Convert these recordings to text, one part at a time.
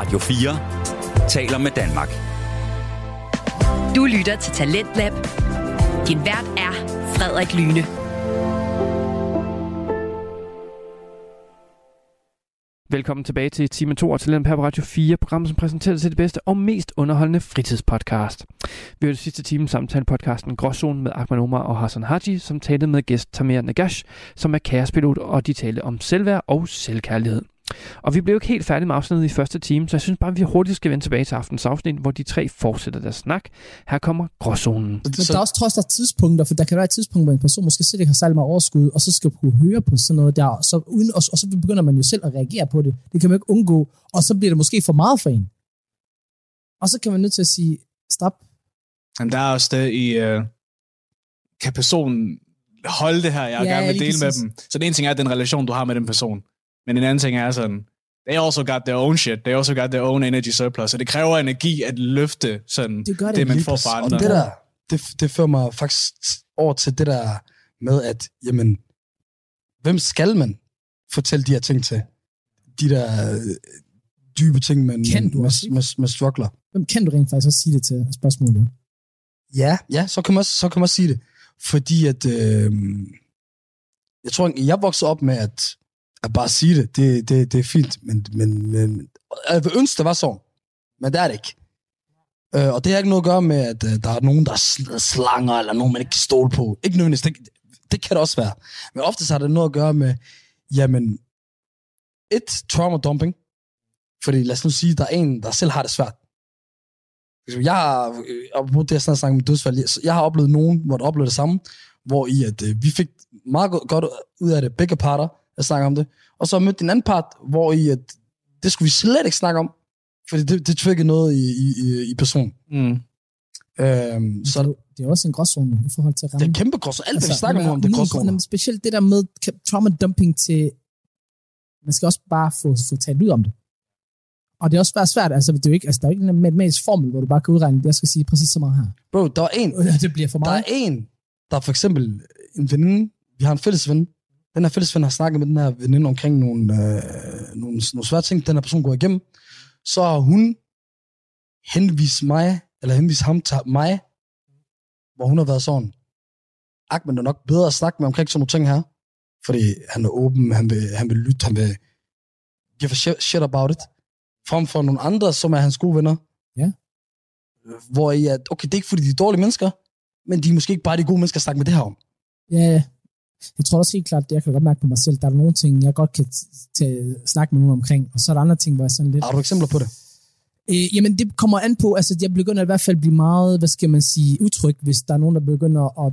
Radio 4 taler med Danmark. Du lytter til Talentlab. Din vært er Frederik Lyne. Velkommen tilbage til time 2 af Talent på Radio 4, programmet som præsenterer til det bedste og mest underholdende fritidspodcast. Vi har det sidste time samtale podcasten Gråzone med Ahmed Omar og Hassan Haji, som talte med gæst Tamir Nagash, som er kaospilot, og de talte om selvværd og selvkærlighed. Og vi blev ikke helt færdige med afsnittet i første time, så jeg synes bare, at vi hurtigt skal vende tilbage til aftens afsnit, hvor de tre fortsætter deres snak. Her kommer gråzonen. Men der er også trods der tidspunkter, for der kan være et tidspunkt, hvor en person måske slet ikke har særlig meget overskud, og så skal kunne høre på sådan noget der, så uden, og, og så begynder man jo selv at reagere på det. Det kan man ikke undgå, og så bliver det måske for meget for en. Og så kan man nødt til at sige, stop. Men der er også det i, uh, kan personen holde det her, jeg ja, gerne vil dele med dem. Så det ene ting er den relation, du har med den person. Men en anden ting er sådan, they also got their own shit. They also got their own energy surplus. Så det kræver energi at løfte sådan, det, det, det man får fra andre. Og det der, det, det fører mig faktisk over til det der med, at jamen, hvem skal man fortælle de her ting til? De der øh, dybe ting, man, kan du med, med, med struggler. Hvem kan du rent faktisk også sige det til spørgsmålet? Ja, ja, så kan man også, så kan man også sige det. Fordi at, øh, jeg tror, jeg voksede op med, at at bare sige det, det, det, det er fint, men, men, men jeg vil ønske, det var sådan, men det er det ikke. Øh, og det har ikke noget at gøre med, at øh, der er nogen, der er slanger, eller nogen, man ikke kan stole på. Ikke nødvendigvis, det, det kan det også være. Men ofte har det noget at gøre med, jamen, et, trauma dumping, fordi lad os nu sige, der er en, der selv har det svært. Jeg har, øh, apropos det, jeg snart snakker med dødsfald, jeg har oplevet nogen, hvor der oplevede det samme, hvor i at øh, vi fik meget godt ud af det, begge parter, at snakke om det. Og så mødte en anden part, hvor i, at det skulle vi slet ikke snakke om, fordi det, det tvikkede noget i, i, i person. Mm. Øhm, så det, det er også en gråzone i forhold til ramme. Det er kæmpe gråzone. Alt, altså, vi snakker om, det er gråzone. Specielt det der med trauma dumping til... Man skal også bare få, få talt ud om det. Og det er også bare svært, altså, det er jo ikke, altså, der er ikke en matematisk formel, hvor du bare kan udregne, jeg skal sige præcis så meget her. Bro, der er en, det bliver for meget. Der er en, der er for eksempel en veninde, vi har en fælles ven, den her fælles ven har snakket med den her veninde omkring nogle, øh, nogle, nogle svære ting, den her person går igennem, så har hun henvist mig, eller henvist ham til mig, hvor hun har været sådan, det er nok bedre at snakke med omkring sådan nogle ting her, fordi han er åben, han vil, han vil lytte, han vil give a shit, about it, frem for nogle andre, som er hans gode venner. Ja. Hvor I at, okay, det er ikke fordi, de er dårlige mennesker, men de er måske ikke bare de gode mennesker at snakke med det her om. Ja, jeg tror også helt klart, det jeg kan godt mærke på mig selv, der er nogle ting, jeg godt kan snakke med nogen omkring, og så er der andre ting, hvor jeg sådan lidt... Har du eksempler på det? Øh, jamen, det kommer an på, altså jeg begynder i hvert fald at blive meget, hvad skal man sige, utryg, hvis der er nogen, der begynder at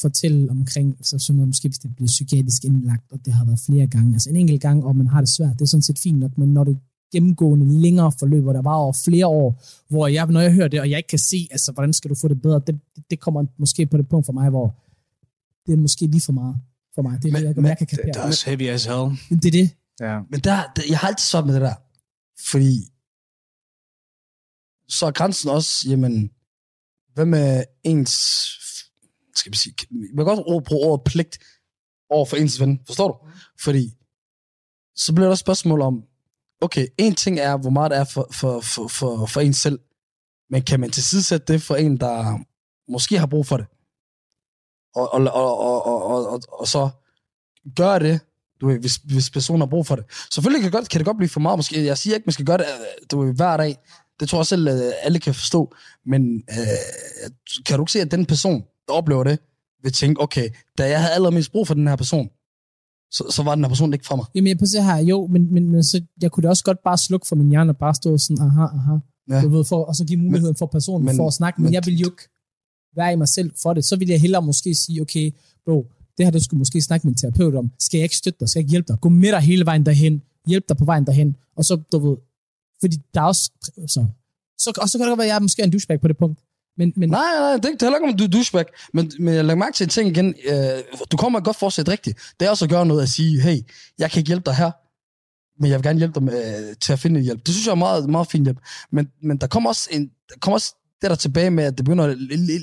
fortælle omkring, så sådan noget, måske hvis det bliver psykiatrisk indlagt, og det har været flere gange, altså en enkelt gang, og man har det svært, det er sådan set fint nok, men når det gennemgående længere forløb, hvor der var over flere år, hvor jeg, når jeg hører det, og jeg ikke kan se, altså, hvordan skal du få det bedre, det, det kommer måske på det punkt for mig, hvor det er måske lige for meget for mig. Det er men, det, jeg, men, jeg kan kapere. Det er også heavy as hell. Det er det. Ja. Men der, der, jeg har altid sådan med det der. Fordi så er grænsen også, jamen, hvad med ens, skal vi sige, man kan godt bruge ordet pligt over for ens ven, forstår du? Mm. Fordi så bliver der også spørgsmål om, okay, en ting er, hvor meget det er for, for, for, for, for en selv, men kan man tilsidesætte det for en, der måske har brug for det? Og, og, og, og, og, og, og så gør det, du ved, hvis, hvis personen har brug for det. Selvfølgelig kan, godt, kan det godt blive for meget, måske. Jeg siger ikke, man skal gøre det du ved, hver dag. Det tror jeg selv, at alle kan forstå. Men øh, kan du ikke se, at den person, der oplever det, vil tænke, okay, da jeg havde allermest brug for den her person, så, så var den her person ikke fra mig. Jamen, jeg prøver her, jo, men, men, men så, jeg kunne da også godt bare slukke for min hjerne og bare stå sådan, aha, aha. Ja. Du ved, for, og så give muligheden men, for personen men, for at snakke, men, men jeg vil jo ikke være i mig selv for det, så vil jeg hellere måske sige, okay, bro, det her, du skulle måske snakke med en terapeut om. Skal jeg ikke støtte dig? Skal jeg ikke hjælpe dig? Gå med dig hele vejen derhen. Hjælp dig på vejen derhen. Og så, du ved, fordi der er også, så, så, og så kan det godt være, at jeg er måske en douchebag på det punkt. Men, men... Nej, nej, det, er ikke heller om du er douchebag. Men, men jeg lægger mærke til en ting igen. Øh, du kommer godt fortsætte rigtigt. Det er også at gøre noget at sige, hey, jeg kan ikke hjælpe dig her, men jeg vil gerne hjælpe dig med, øh, til at finde hjælp. Det synes jeg er meget, meget fint hjælp. Men, men der kommer også, en, der kommer også det der tilbage med, at det begynder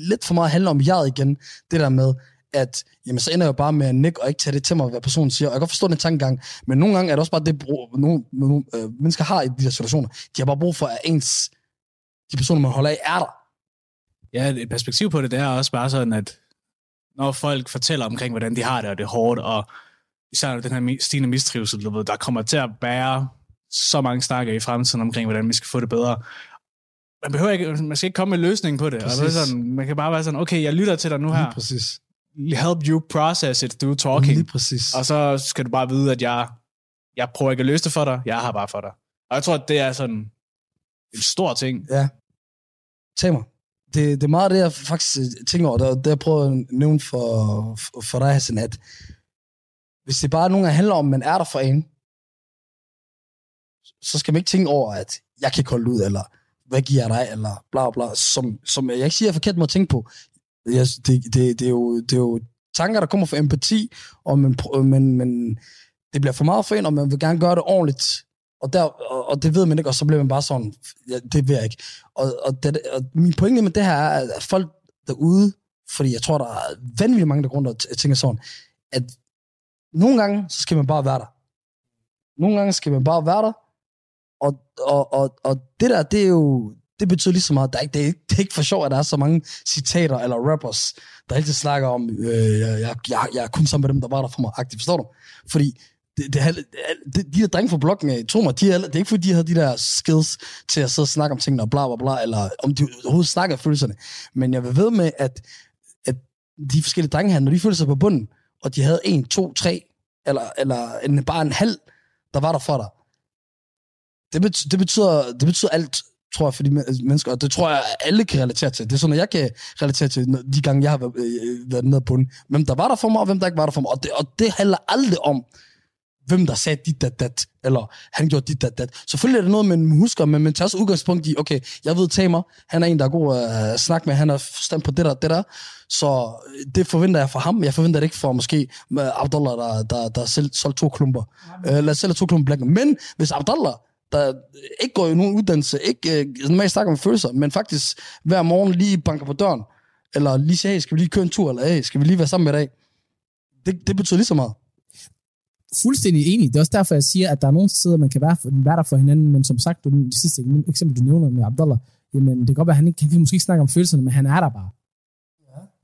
lidt for meget at handle om jeg igen. Det der med, at jamen, så ender jeg jo bare med at nikke og ikke tage det til mig, hvad personen siger. Og jeg kan godt forstå den tankegang, men nogle gange er det også bare det, brug, nogle, nogle øh, mennesker har i de her situationer. De har bare brug for, at ens, de personer, man holder af, er der. Ja, et perspektiv på det, det er også bare sådan, at når folk fortæller omkring, hvordan de har det, og det er hårdt, og især den her stigende mistrivsel, du ved, der kommer til at bære så mange snakker i fremtiden omkring, hvordan vi skal få det bedre. Man behøver ikke, man skal ikke komme med løsningen på det. Og Præcis. sådan, man kan bare være sådan, okay, jeg lytter til dig nu Lige her. præcis. Help you process it through talking. Lige præcis. Og så skal du bare vide, at jeg, jeg prøver ikke at løse det for dig, jeg har bare for dig. Og jeg tror, at det er sådan en stor ting. Ja. Tag mig. Det, det er meget det, jeg faktisk øh, tænker over. Det, det jeg prøver at nævne for, for, for dig, Hassan, at hvis det bare nogle gange handler om, at man er der for en, så skal man ikke tænke over, at jeg kan ikke holde ud, eller hvad giver jeg dig, eller bla bla, som, som jeg ikke siger er forkert måde at tænke på. Jeg, det, det, det, er jo, det er jo tanker, der kommer fra empati, og man, men, men det bliver for meget for en, og man vil gerne gøre det ordentligt, og, der, og, og det ved man ikke, og så bliver man bare sådan, ja, det vil jeg ikke. Og, og, det, og min pointe med det her er, at folk derude, fordi jeg tror, der er vanvittigt mange, der går rundt og tænker sådan, at nogle gange, så skal man bare være der. Nogle gange skal man bare være der, og, og, og, og det der, det er jo, det betyder lige så meget, der er ikke, det, er ikke, det er ikke for sjovt, at der er så mange citater eller rappers, der altid snakker om, øh, jeg, jeg, jeg, jeg er kun sammen med dem, der var der for mig, aktivt, forstår du? Fordi det, det, det, de der drenge fra blokken af, tro mig, de det er ikke fordi, de havde de der skills til at sidde og snakke om tingene og bla bla bla, eller om de overhovedet snakker følelserne. Men jeg vil ved med, at, at de forskellige drenge her, når de følte sig på bunden, og de havde en, to, tre, eller, eller en, bare en halv, der var der for dig. Det, betyder, det, betyder, det betyder alt, tror jeg, for de men- mennesker, og det tror jeg, alle kan relatere til. Det er sådan, at jeg kan relatere til de gange, jeg har været, øh, været nede på bunden. Hvem der var der for mig, og hvem der ikke var der for mig. Og det, og det handler aldrig om, hvem der sagde dit, dat, dat, eller han gjorde dit, dat, dat. Selvfølgelig er det noget, man husker, men man tager også udgangspunkt i, okay, jeg ved Tamer, han er en, der er god at uh, snakke med, han er forstand på det der, det der, så øh, det forventer jeg fra ham, jeg forventer det ikke for måske med Abdullah, der, der, der selv solgte to klumper. Uh, lad os sælge to klumper black. Men hvis Abdullah, der ikke går i nogen uddannelse, ikke uh, normalt snakker med følelser, men faktisk hver morgen lige banker på døren, eller lige siger, hey, skal vi lige køre en tur, eller hey, skal vi lige være sammen med dig? Det, det betyder lige så meget. fuldstændig enig. Det er også derfor, jeg siger, at der er nogle steder, man kan være, for, være der for hinanden, men som sagt, du, det sidste eksempel, du nævner med Abdullah, jamen det kan godt være, at han, ikke, han kan måske ikke snakke om følelserne, men han er der bare.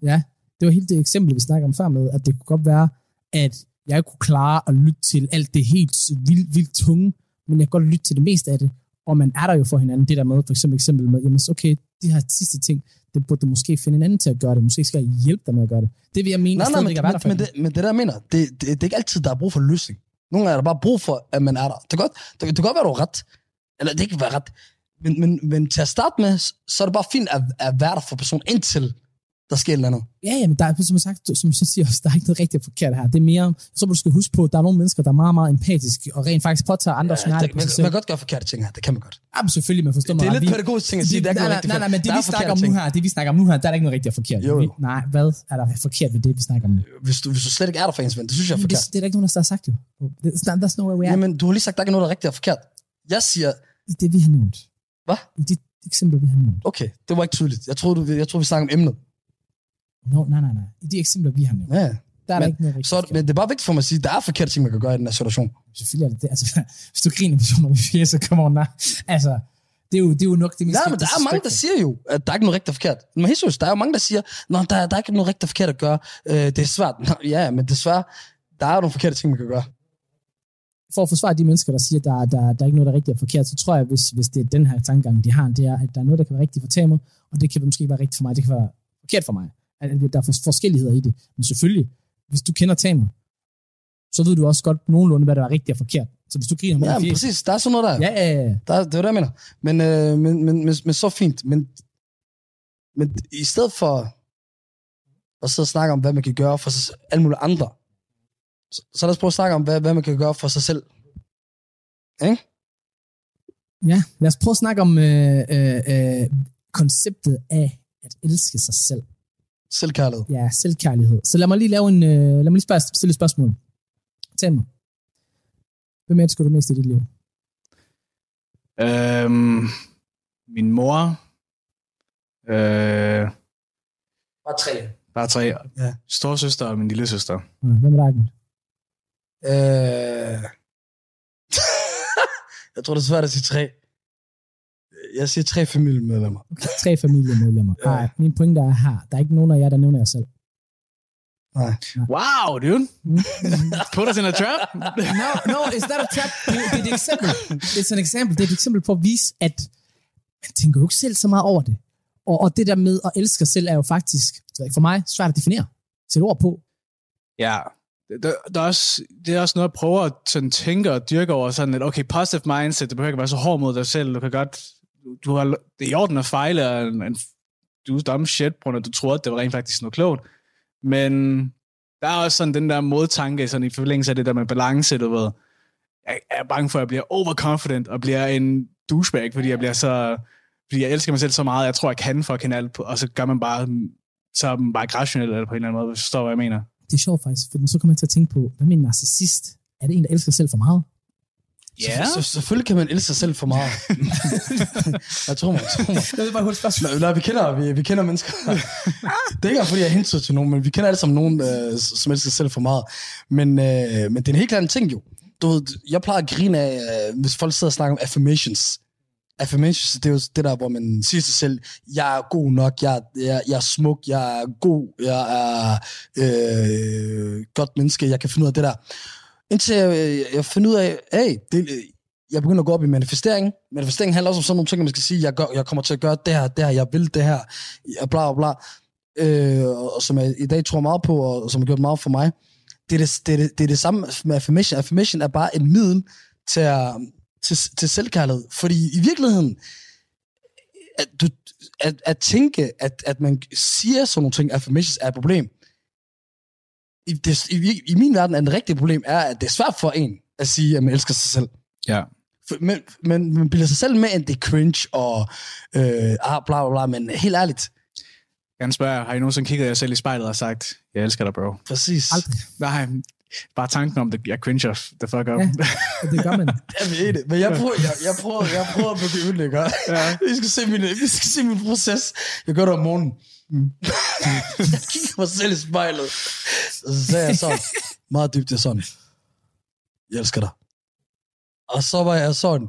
Ja. ja. Det var helt det eksempel, vi snakker om før med, at det kunne godt være, at jeg kunne klare at lytte til alt det helt vildt, vildt tunge, men jeg kan godt lytte til det meste af det, og man er der jo for hinanden, det der med, for eksempel eksempel med, jamen okay, de her sidste ting, det burde du måske finde en anden til at gøre det, måske skal jeg hjælpe dig med at gøre det. Det vil jeg mene, Nej, nej, men, men, men, det, men det der mener, det, det, det er ikke altid, der er brug for løsning. Nogle gange er der bare brug for, at man er der. Det kan godt, det, det kan godt være, du har ret. Eller det kan være ret. Men, men, men til at starte med, så er det bare fint at, at være der for personen, indtil der sker et eller andet. Ja, ja, men der er, som sagt, som jeg siger der er ikke noget rigtigt forkert her. Det er mere, så du skal huske på, at der er nogle mennesker, der er meget, meget empatiske, og rent faktisk påtager andre ja, det, på man, man kan godt gøre forkerte ting her, det kan man godt. Jamen, selvfølgelig, man forstår Det er mig lidt ret. pædagogisk ting at sige, det er ikke nej, noget nej, rigtigt nej, nej, men det Der vi er snakker om nu her, det vi snakker om nu her, der er ikke noget rigtigt og forkert. Jo. Vi- Nej, hvad er der forkert ved det, vi snakker om nu? Hvis du, hvis du slet ikke er der for ens ven, det synes jeg er Det, forkert. det, er der ikke nogen, der har sagt jo. That's no way we are. Jamen, du har lige sagt, der ikke er noget, der er rigtigt og forkert. Jeg siger, I det, vi har nævnt. Hvad? I det eksempel, vi har nævnt. okay, det var ikke tydeligt. Jeg troede, du, jeg troede vi snakker om emnet. No, nej, nej, nej. I de eksempler, vi har nævnt. Ja. Der er der Men- ikke noget rigtigt. Så, men det er bare vigtigt for mig at sige, at der er forkerte ting, man kan gøre i den her situation. Selvfølgelig er det det. Altså, hvis du griner på sådan noget, vi så kommer on, nej. Altså, det er, jo, det er jo nok det mest Nej, men der er mange, der siger jo, at der er ikke noget rigtigt og forkert. Men seriøst, der er jo mange, der siger, Nå, der, der er ikke noget rigtigt og forkert at gøre. Øh, det er svært. Nå, ja, men desværre, der er nogle forkerte ting, man kan gøre. for at forsvare de mennesker, der siger, at der, der, der er ikke noget, der er rigtigt og forkert, så tror jeg, hvis, hvis det er den her tankegang, de har, det er, at der er noget, der kan være rigtigt for Tamer, og det kan måske være rigtigt for mig, det kan være forkert for mig. At der er for- forskelligheder i det. Men selvfølgelig, hvis du kender Tamer, så ved du også godt nogenlunde, hvad der er rigtigt og forkert. Så hvis du griner med ja, men præcis. Der er sådan noget der. Ja, ja, ja. Der, det er det, jeg mener. Men, øh, men, men, men, men så fint. Men, men i stedet for at sidde og snakke om, hvad man kan gøre for sig, alle mulige andre, så, så lad os prøve at snakke om, hvad, hvad man kan gøre for sig selv. Ikke? ja. Lad os prøve at snakke om øh, øh, øh, konceptet af at elske sig selv. Selvkærlighed. Ja, selvkærlighed. Så lad mig lige lave en, øh, lad mig lige spørge, stille et spørgsmål. Tamer. Hvem elsker du mest i dit liv? Øhm, min mor. Øh, Bare tre. Bare tre. Ja. Storsøster og min lille søster. Hvem er dig, Øh... jeg tror, det er svært at sige tre. Jeg siger tre familiemedlemmer. Okay, tre familiemedlemmer. Ja. Nej, min pointe er her. Der er ikke nogen af jer, der nævner jer selv. Nej. Wow, dude. Put us in a trap. No, no, it's not a trap. Det, det er et eksempel. Det er et eksempel. Det er et eksempel på at vise, at man tænker jo ikke selv så meget over det. Og, og det der med at elske sig selv er jo faktisk, for mig, svært at definere. Sætte ord på. Ja, der, der er også, det er også noget at prøve at sådan tænke og dyrke over sådan et, okay, positive mindset, det behøver ikke være så hård mod dig selv, du kan godt, du har, det er i orden at fejle, og en, en, du er dumb shit, på når du troede, at det var rent faktisk noget klogt, men der er også sådan den der modtanke, sådan i forlængelse af det der med balance, du ved, jeg er bange for, at jeg bliver overconfident, og bliver en douchebag, fordi jeg bliver så, fordi jeg elsker mig selv så meget, jeg tror, jeg kan fucking alt, og så gør man bare, så er man bare rationel, eller på en eller anden måde, hvis du forstår, hvad jeg mener. Det er sjovt faktisk, for så kommer man til at tænke på, hvad med en narcissist? Er det en, der elsker sig selv for meget? Ja. Så, så, selvfølgelig kan man elske sig selv for meget. jeg tror mig, jeg tror mig. Det er bare et spørgsmål. Nej, vi kender, vi, vi kender mennesker. det er ikke fordi jeg hentyder til nogen, men vi kender alle sammen nogen, øh, som elsker sig selv for meget. Men, øh, men det er en helt anden ting jo. Du ved, jeg plejer at grine af, øh, hvis folk sidder og snakker om affirmations. Affirmations, det er jo det der, hvor man siger sig selv, jeg er god nok, jeg, jeg, jeg er smuk, jeg er god, jeg er øh, godt menneske, jeg kan finde ud af det der. Indtil jeg, øh, jeg finder ud af, hey, det, øh, jeg begynder at gå op i manifestering. Manifestering handler også om sådan nogle ting, at man skal sige, jeg, gør, jeg kommer til at gøre det her, det her, jeg vil det her, og bla bla bla. Øh, og, og som jeg i dag tror meget på, og som har gjort meget for mig. Det er det, det, er det, det, er det samme med affirmation. Affirmation er bare et middel til, at, til, til selvkærlighed. Fordi i virkeligheden, at, du, at, at tænke, at, at man siger sådan nogle ting, affirmations er et problem. I, det, i, I min verden er det rigtige problem, er, at det er svært for en at sige, at man elsker sig selv. Ja. For- Men, men man bilder sig selv med, at det er cringe og øh, ah, bla bla bla, men helt ærligt, Jeg kan spørge, har I nogensinde kigget jer selv i spejlet og sagt, jeg elsker dig, bro? præcis. Aldrig. Nej, bare tanken om det, jeg cringer the fuck up. Ja. Det gør man. Jeg ved det, men jeg prøver, jeg, jeg prøver, jeg prøver at begynde det, ikke? Ja. Vi skal se min, vi skal se min proces. Jeg gør det om morgenen. jeg kigger mig selv i spejlet. Så sagde jeg sådan, meget dybt, jeg sådan, jeg elsker dig. Og så var jeg sådan,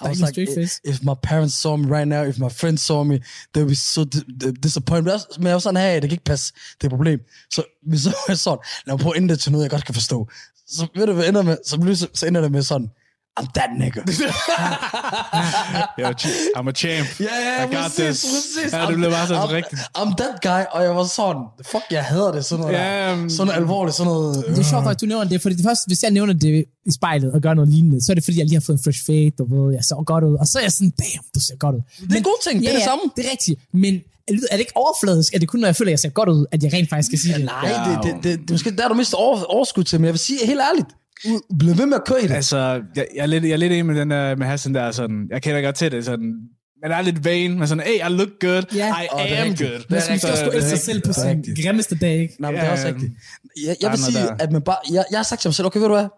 I was like, if my parents saw me right now, if my friends saw me, they would be so di- di- disappointed. Men jeg var- sådan, hey, det kan ikke passe, det er et problem. Så vi så sådan, lad mig prøve at ændre det til noget, jeg godt kan forstå. Så ved du, hvad ender med? Så, så ender det med sådan, I'm that nigga. Yo, I'm a champ. Ja, ja, I got præcis, this. præcis. Ja, det blev bare så I'm, rigtigt. I'm that guy, og jeg var sådan, fuck, jeg hader det, sådan noget Ja, der. um, Sådan noget alvorligt, sådan noget... Det er sjovt, at du nævner det, fordi det første, hvis jeg nævner det i spejlet og gør noget lignende, så er det fordi, jeg lige har fået en fresh fade, og ved, jeg ser godt ud, og så er jeg sådan, damn, du ser godt ud. Det er en god ting, det er det samme. det er rigtigt, men er det er det ikke overfladisk? Er det kun, når jeg føler, at jeg ser godt ud, at jeg rent faktisk skal sige det? Nej, det, det, det, det, det, måske der, er du mister over, overskud til, men jeg vil sige helt ærligt, u- bliv ved med at køre i det. Altså, jeg, jeg, er lidt, jeg er lidt enig med den der, med Hassan der, sådan, jeg kender godt til det, sådan, man er lidt vain, men sådan, hey, I look good, Ja. I er am rigtigt. good. Det Man er skal rigtigt. er elske sig selv på sin rigtigt. grimmeste dag, ikke? Nej, men det er også rigtigt. Jeg, jeg vil sige, at man bare... Jeg, jeg har sagt til mig selv, okay, ved du hvad?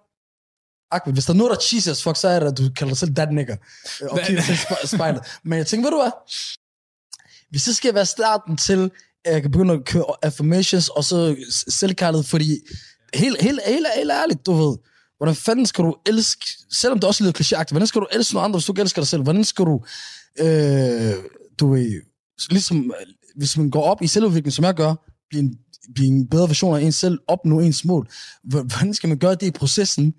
Ahmed, hvis der er noget, der cheesy as fuck, så er det, at du kalder dig selv that nigga. Øh, Og kigger til spe- spejlet. Men jeg tænker, ved du hvad? Hvis det skal være starten til, at jeg kan begynde at køre affirmations, og så selvkærlighed, fordi helt, helt, helt, helt ærligt, du ved, hvordan fanden skal du elske, selvom det også er lidt klichéagtigt, hvordan skal du elske nogle andre, hvis du ikke elsker dig selv? Hvordan skal du, øh, du ved, ligesom, øh, hvis man går op i selvudvikling, som jeg gør, blive en, blive en bedre version af en selv, opnå ens mål, hvordan skal man gøre det i processen,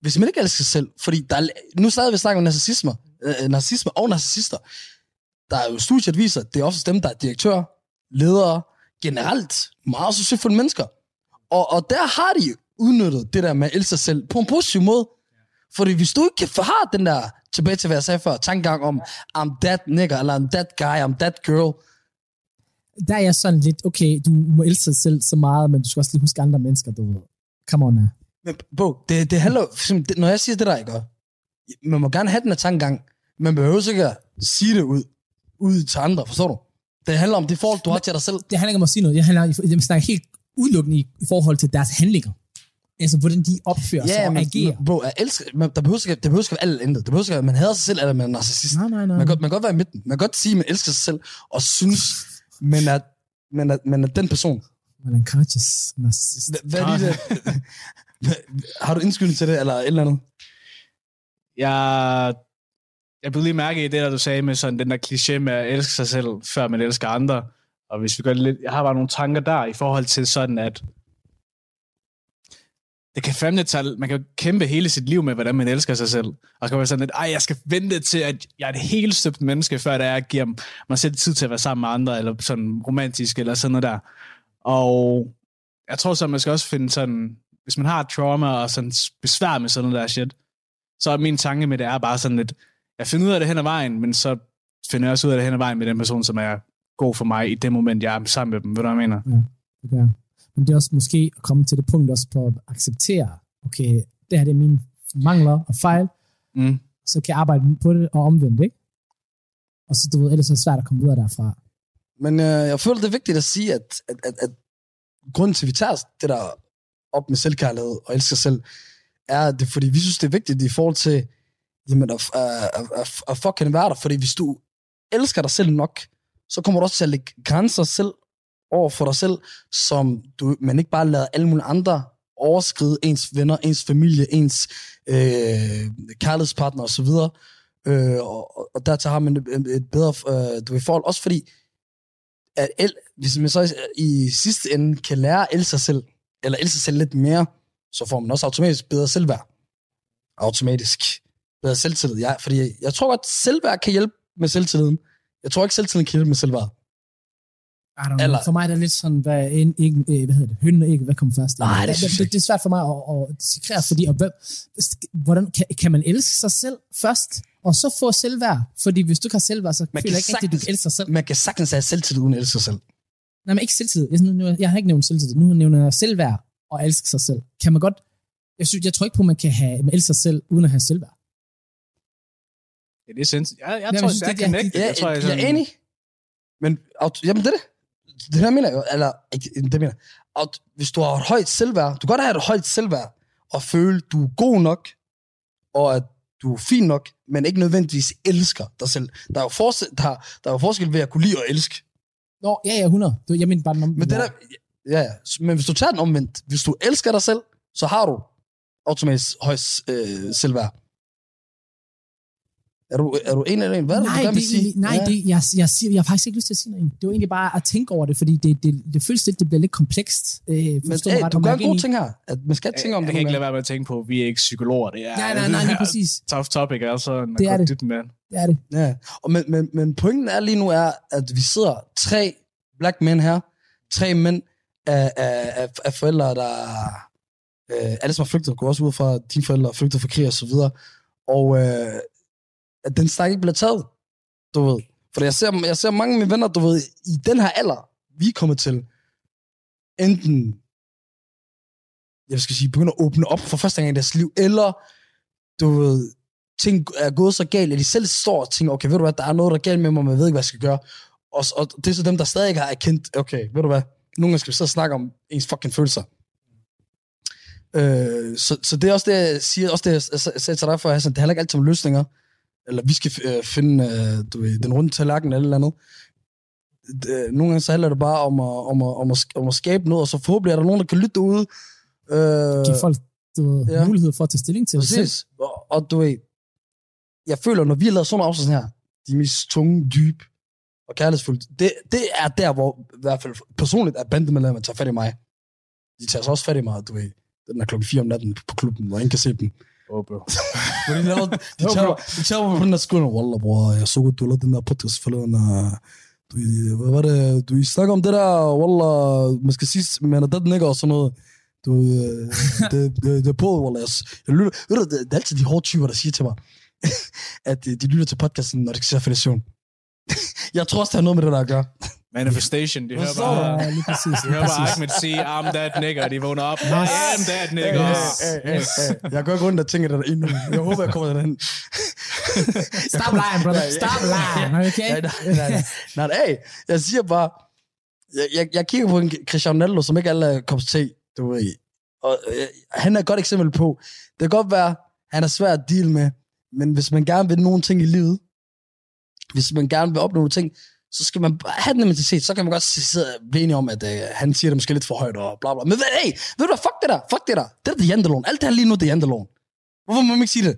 hvis man ikke elsker sig selv? Fordi der er, nu sad vi snakker om narcissisme, øh, øh, narcissisme og narcissister. Der er jo studier, der viser, at det er også dem, der er direktører, ledere, generelt meget succesfulde mennesker. Og, og der har de udnyttet det der med at elske sig selv på en positiv måde. Fordi hvis du ikke kan har den der, tilbage til hvad jeg sagde før, tankegang om, I'm that nigga, eller I'm that guy, I'm that girl, Der er jeg sådan lidt, okay, du må elske dig selv så meget, men du skal også lige huske andre mennesker, du. Come on, now. Men bro, det, det handler, når jeg siger det der, ikke? Man må gerne have den her tankegang. Man behøver ikke at sige det ud, ud til andre, forstår du? Det handler om det forhold, du har til dig selv. Det handler ikke om at sige noget. Jeg, handler, jeg snakker helt udelukkende i, i forhold til deres handlinger. Altså, hvordan de opfører sig og men, agerer. bro, jeg elsker, man, der behøver ikke, det behøver ikke at alt intet. Det behøver ikke at man hader sig selv, eller man er narcissist. Nej, nej, nej. Man kan, godt- man kan godt være i midten. Man kan godt sige, at man elsker sig selv, og synes, men at, men at, men at den person, Man er en conscious narcissist. hvad, hvad er det, har du indskyldning til det, eller et eller andet? Jeg, jeg blev lige mærke i det, der du sagde med sådan den der kliché med at elske sig selv, før man elsker andre. Og hvis vi gør lidt, jeg har bare nogle tanker der i forhold til sådan, at det kan fandme tage, man kan jo kæmpe hele sit liv med, hvordan man elsker sig selv. Og så kan være sådan lidt, ej, jeg skal vente til, at jeg er et helt støbt menneske, før det er, at jeg giver mig selv tid til at være sammen med andre, eller sådan romantisk, eller sådan noget der. Og jeg tror så, man skal også finde sådan, hvis man har trauma og sådan besvær med sådan noget der shit, så er min tanke med det er bare sådan lidt, jeg finder ud af det hen ad vejen, men så finder jeg også ud af det hen ad vejen med den person, som er god for mig i det moment, jeg er sammen med dem. Ved du, hvad jeg mener? Det gør. Men det er også måske at komme til det punkt også på at acceptere, okay, det her det er mine mangler og fejl, Mm. så kan jeg arbejde på det og omvendt, ikke? Og så, du ved, ellers er det svært at komme videre derfra. Men øh, jeg føler, det er vigtigt at sige, at, at, at, at grunden til, at vi tager det der op med selvkærlighed og elsker sig selv, er, det fordi vi synes, det er vigtigt i forhold til jamen, at, at, at, at, at fucking være der. Fordi hvis du elsker dig selv nok, så kommer du også til at lægge grænser selv over for dig selv, som du, man ikke bare lader alle mulige andre overskride ens venner, ens familie, ens øh, kærlighedspartner osv. Øh, og, og dertil har man et, et bedre øh, du ved, forhold. Også fordi, at el, hvis man så i, sidste ende kan lære at elske sig selv, eller elske sig selv lidt mere, så får man også automatisk bedre selvværd. Automatisk bedre selvtillid. Ja, fordi jeg, tror godt, selvværd kan hjælpe med selvtilliden. Jeg tror ikke, selvtilliden kan hjælpe med selvværd. Eller- For mig er det lidt sådan, hvad, en, ikke, øh, hvad hedder det, hønnen og ikke, hvad kommer først? Nej, det det, jeg det, det, er svært for mig at, at dissekrere, fordi og hvad, hvordan, kan, kan man elske sig selv først, og så få selvværd? Fordi hvis du ikke har selvværd, så Man føler jeg ikke rigtigt, at du sagtens- kan elske dig selv. Man kan sagtens have selvtillid uden at elske sig selv. Nej, men ikke selvtid. Jeg, nu, jeg har ikke nævnt selvtid. Nu nævner jeg selvværd og elske sig selv. Kan man godt... Jeg, synes, jeg tror ikke på, at man kan have, man elske sig selv, uden at have selvværd. Ja, det er sindssygt. Jeg, jeg Jamen, tror, jeg synes, det er det- connected. Ja, jeg, tror, jeg, jeg, jeg er enig. Men, aut- jamen det er det. Det her mener jeg jo, eller, ikke, det mener. Aut- Hvis du har et højt selvværd, du kan godt have et højt selvværd, og føle, du er god nok, og at du er fin nok, men ikke nødvendigvis elsker dig selv. Der er jo, forskel, der, der er jo forskel ved at kunne lide og elske. Nå, ja, ja, 100. Du, jeg mener bare den om. Men, det der, ja, ja. Men hvis du tager den omvendt, hvis du elsker dig selv, så har du automatisk højt øh, selvværd. Er du, er du enig eller en? Hvad er det, nej, du gerne vil sige? nej Ja. det, jeg, jeg, siger, jeg har faktisk ikke lyst til at sige noget. Det var egentlig bare at tænke over det, fordi det, det, det føles lidt, det bliver lidt komplekst. Øh, Men hey, ret, du gør en god ting her. At man skal tænke om jeg, det. kan ikke lade være med at tænke på, at vi er ikke psykologer. Det er, Nej, nej, nej, lige præcis. tough topic, altså. Det er det. Dybt, med. Det er det. Ja, og men, men, men pointen er lige nu er, at vi sidder tre black mænd her, tre mænd af, af, af, af forældre, der øh, alle som har flygtet, går også ud fra, at dine forældre er flygtet fra krig og så videre, og øh, at den snak ikke bliver taget, du ved. For jeg ser, jeg ser mange af mine venner, du ved, i den her alder, vi er kommet til, enten, jeg skal sige, begynder at åbne op for første gang i deres liv, eller, du ved, ting er gået så galt, at de selv står og tænker, okay, ved du hvad, der er noget, der er galt med mig, men jeg ved ikke, hvad jeg skal gøre. Og, og det er så dem, der stadig ikke har erkendt, okay, ved du hvad, nogle gange skal vi så snakke om ens fucking følelser. Øh, så, så det er også det, jeg siger, også det, jeg sagde til dig for, Hassan, det handler ikke altid om løsninger, eller vi skal øh, finde øh, du ved, den runde tallerken eller et eller andet. Det, nogle gange så handler det bare om at, om, at, om, at, om at skabe noget, og så forhåbentlig er der nogen, der kan lytte derude. Øh, Give folk du, ja. mulighed for at tage stilling til det selv. Præcis. Og, og du ved, jeg føler, når vi har lavet sådan nogle afsnit sådan her, de mest tunge, dybe og kærlighedsfulde, det, det er der, hvor i hvert fald personligt er bandemedlemmer tager fat i mig. De tager så også fat i mig, du ved, den er klokken 4 om natten på klubben, hvor ingen kan se dem. På den der skulder, Wallah, bror, jeg så godt, du I snakker om det der, Wallah, man skal sige, man er dead nigger og sådan noget. Du, det, det, det, er på, Wallah. Jeg, jeg lytter, ved du, det, det er altid de hårde typer, der siger til mig, at de lytter til podcasten, når de skal se affiliation. jeg tror også, det har noget med det der at gøre. Manifestation, de hører bare... Ja, lige præcis. De hører bare. Ahmed sige, I'm that nigger, og de vågner op. I am that nigger. Hey, hey, hey, hey. Jeg går ikke rundt og tænker det der endnu. Jeg håber, jeg kommer derhen. Stop lying, brother. Stop lying, okay? Nej, nej, nej. Hey, jeg siger bare, jeg, jeg, jeg kigger på en Cristiano Ronaldo, som ikke alle er te, du ved. Og øh, han er et godt eksempel på, det kan godt være, han er svær at deal med, men hvis man gerne vil nogle ting i livet, hvis man gerne vil opnå nogle ting, så skal man have den mentalitet, så kan man godt sidde og blive enige om, at øh, han siger det måske lidt for højt og bla bla. Men hey, ved du hvad, fuck det der, fuck det der. Det er det jantelån. Alt det her lige nu, det er jantelån. Hvorfor må man ikke sige det?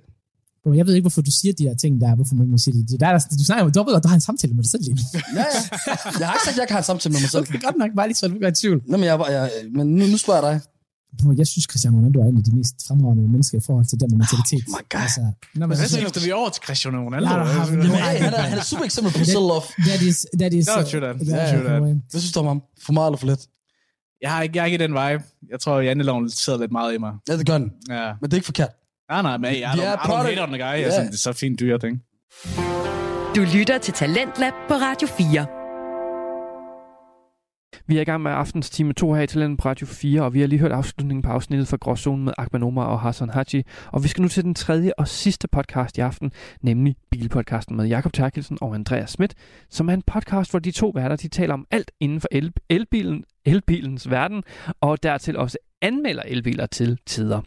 Bro, jeg ved ikke, hvorfor du siger de der ting der, hvorfor man ikke må sige det. det der, der, du snakker med dobbelt, og du har en samtale med dig selv lige nu. Ja, ja. Jeg har ikke sagt, at jeg kan have en samtale med mig selv. Okay, godt nok, bare lige så du ikke i tvivl. Nå, men, jeg, jeg, men nu, nu spørger jeg dig. Jeg synes, Cristiano Ronaldo er en af de mest fremragende mennesker i forhold til den mentalitet. Oh my God. Altså, når man Hvad så skifter vi over til Cristiano Ronaldo? Ja, han, er, han er et super eksempel på self-love. That is, that is... No, true that. Ja, True that. Hvad synes du om ham? For meget eller for lidt? Jeg har ikke, jeg har ikke den vibe. Jeg tror, Janteloven sidder lidt meget i mig. Ja, det gør den. Ja. Men det er ikke forkert. Nej, nej, men jeg er er I don't hate on the guy. Jeg synes, det er så fint dyre ting. Du lytter til Talentlab på Radio 4. Vi er i gang med aftens time 2 her i Talenten på Radio 4, og vi har lige hørt afslutningen på afsnittet fra Gråzonen med Akman Omar og Hassan Haji. Og vi skal nu til den tredje og sidste podcast i aften, nemlig Bilpodcasten med Jakob Terkelsen og Andreas Schmidt, som er en podcast, hvor de to værter de taler om alt inden for el- elbilen, elbilens verden, og dertil også anmelder elbiler til tider.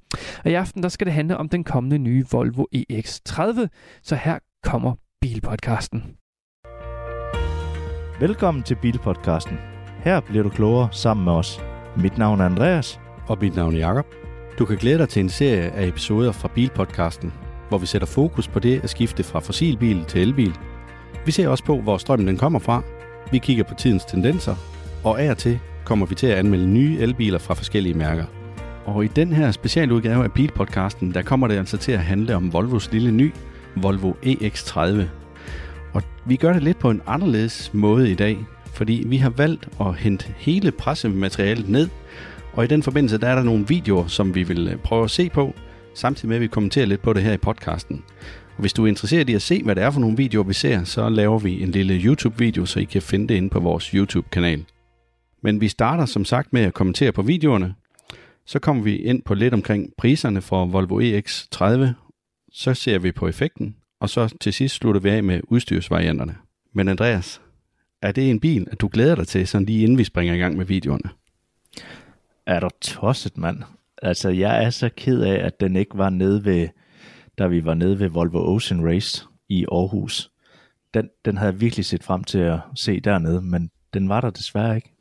Og i aften der skal det handle om den kommende nye Volvo EX30, så her kommer Bilpodcasten. Velkommen til Bilpodcasten. Her bliver du klogere sammen med os. Mit navn er Andreas. Og mit navn er Jakob. Du kan glæde dig til en serie af episoder fra Bilpodcasten, hvor vi sætter fokus på det at skifte fra fossilbil til elbil. Vi ser også på, hvor strømmen den kommer fra. Vi kigger på tidens tendenser, og af og til kommer vi til at anmelde nye elbiler fra forskellige mærker. Og i den her specialudgave af Bilpodcasten, der kommer det altså til at handle om Volvos lille ny, Volvo EX30. Og vi gør det lidt på en anderledes måde i dag, fordi vi har valgt at hente hele pressematerialet ned, og i den forbindelse der er der nogle videoer, som vi vil øh, prøve at se på, samtidig med at vi kommenterer lidt på det her i podcasten. Og hvis du er interesseret i at se, hvad det er for nogle videoer, vi ser, så laver vi en lille YouTube-video, så I kan finde det inde på vores YouTube-kanal. Men vi starter som sagt med at kommentere på videoerne. Så kommer vi ind på lidt omkring priserne for Volvo EX30. Så ser vi på effekten, og så til sidst slutter vi af med udstyrsvarianterne. Men Andreas, er det en bil, at du glæder dig til, sådan lige inden vi springer i gang med videoerne? Er du tosset, mand? Altså, jeg er så ked af, at den ikke var nede ved, da vi var nede ved Volvo Ocean Race i Aarhus. Den, den havde jeg virkelig set frem til at se dernede, men den var der desværre ikke.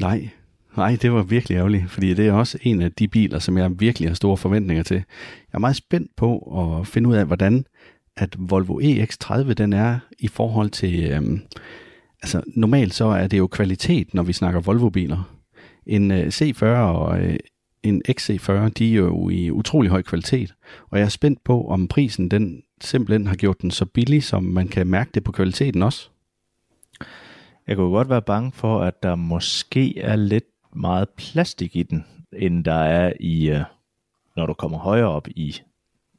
Nej, nej, det var virkelig ærgerligt, fordi det er også en af de biler, som jeg virkelig har store forventninger til. Jeg er meget spændt på at finde ud af, hvordan at Volvo EX30 den er i forhold til, øhm, altså normalt så er det jo kvalitet, når vi snakker Volvo-biler. En øh, C40 og øh, en XC40, de er jo i utrolig høj kvalitet, og jeg er spændt på, om prisen den simpelthen har gjort den så billig, som man kan mærke det på kvaliteten også. Jeg kunne godt være bange for, at der måske er lidt meget plastik i den, end der er i, øh, når du kommer højere op i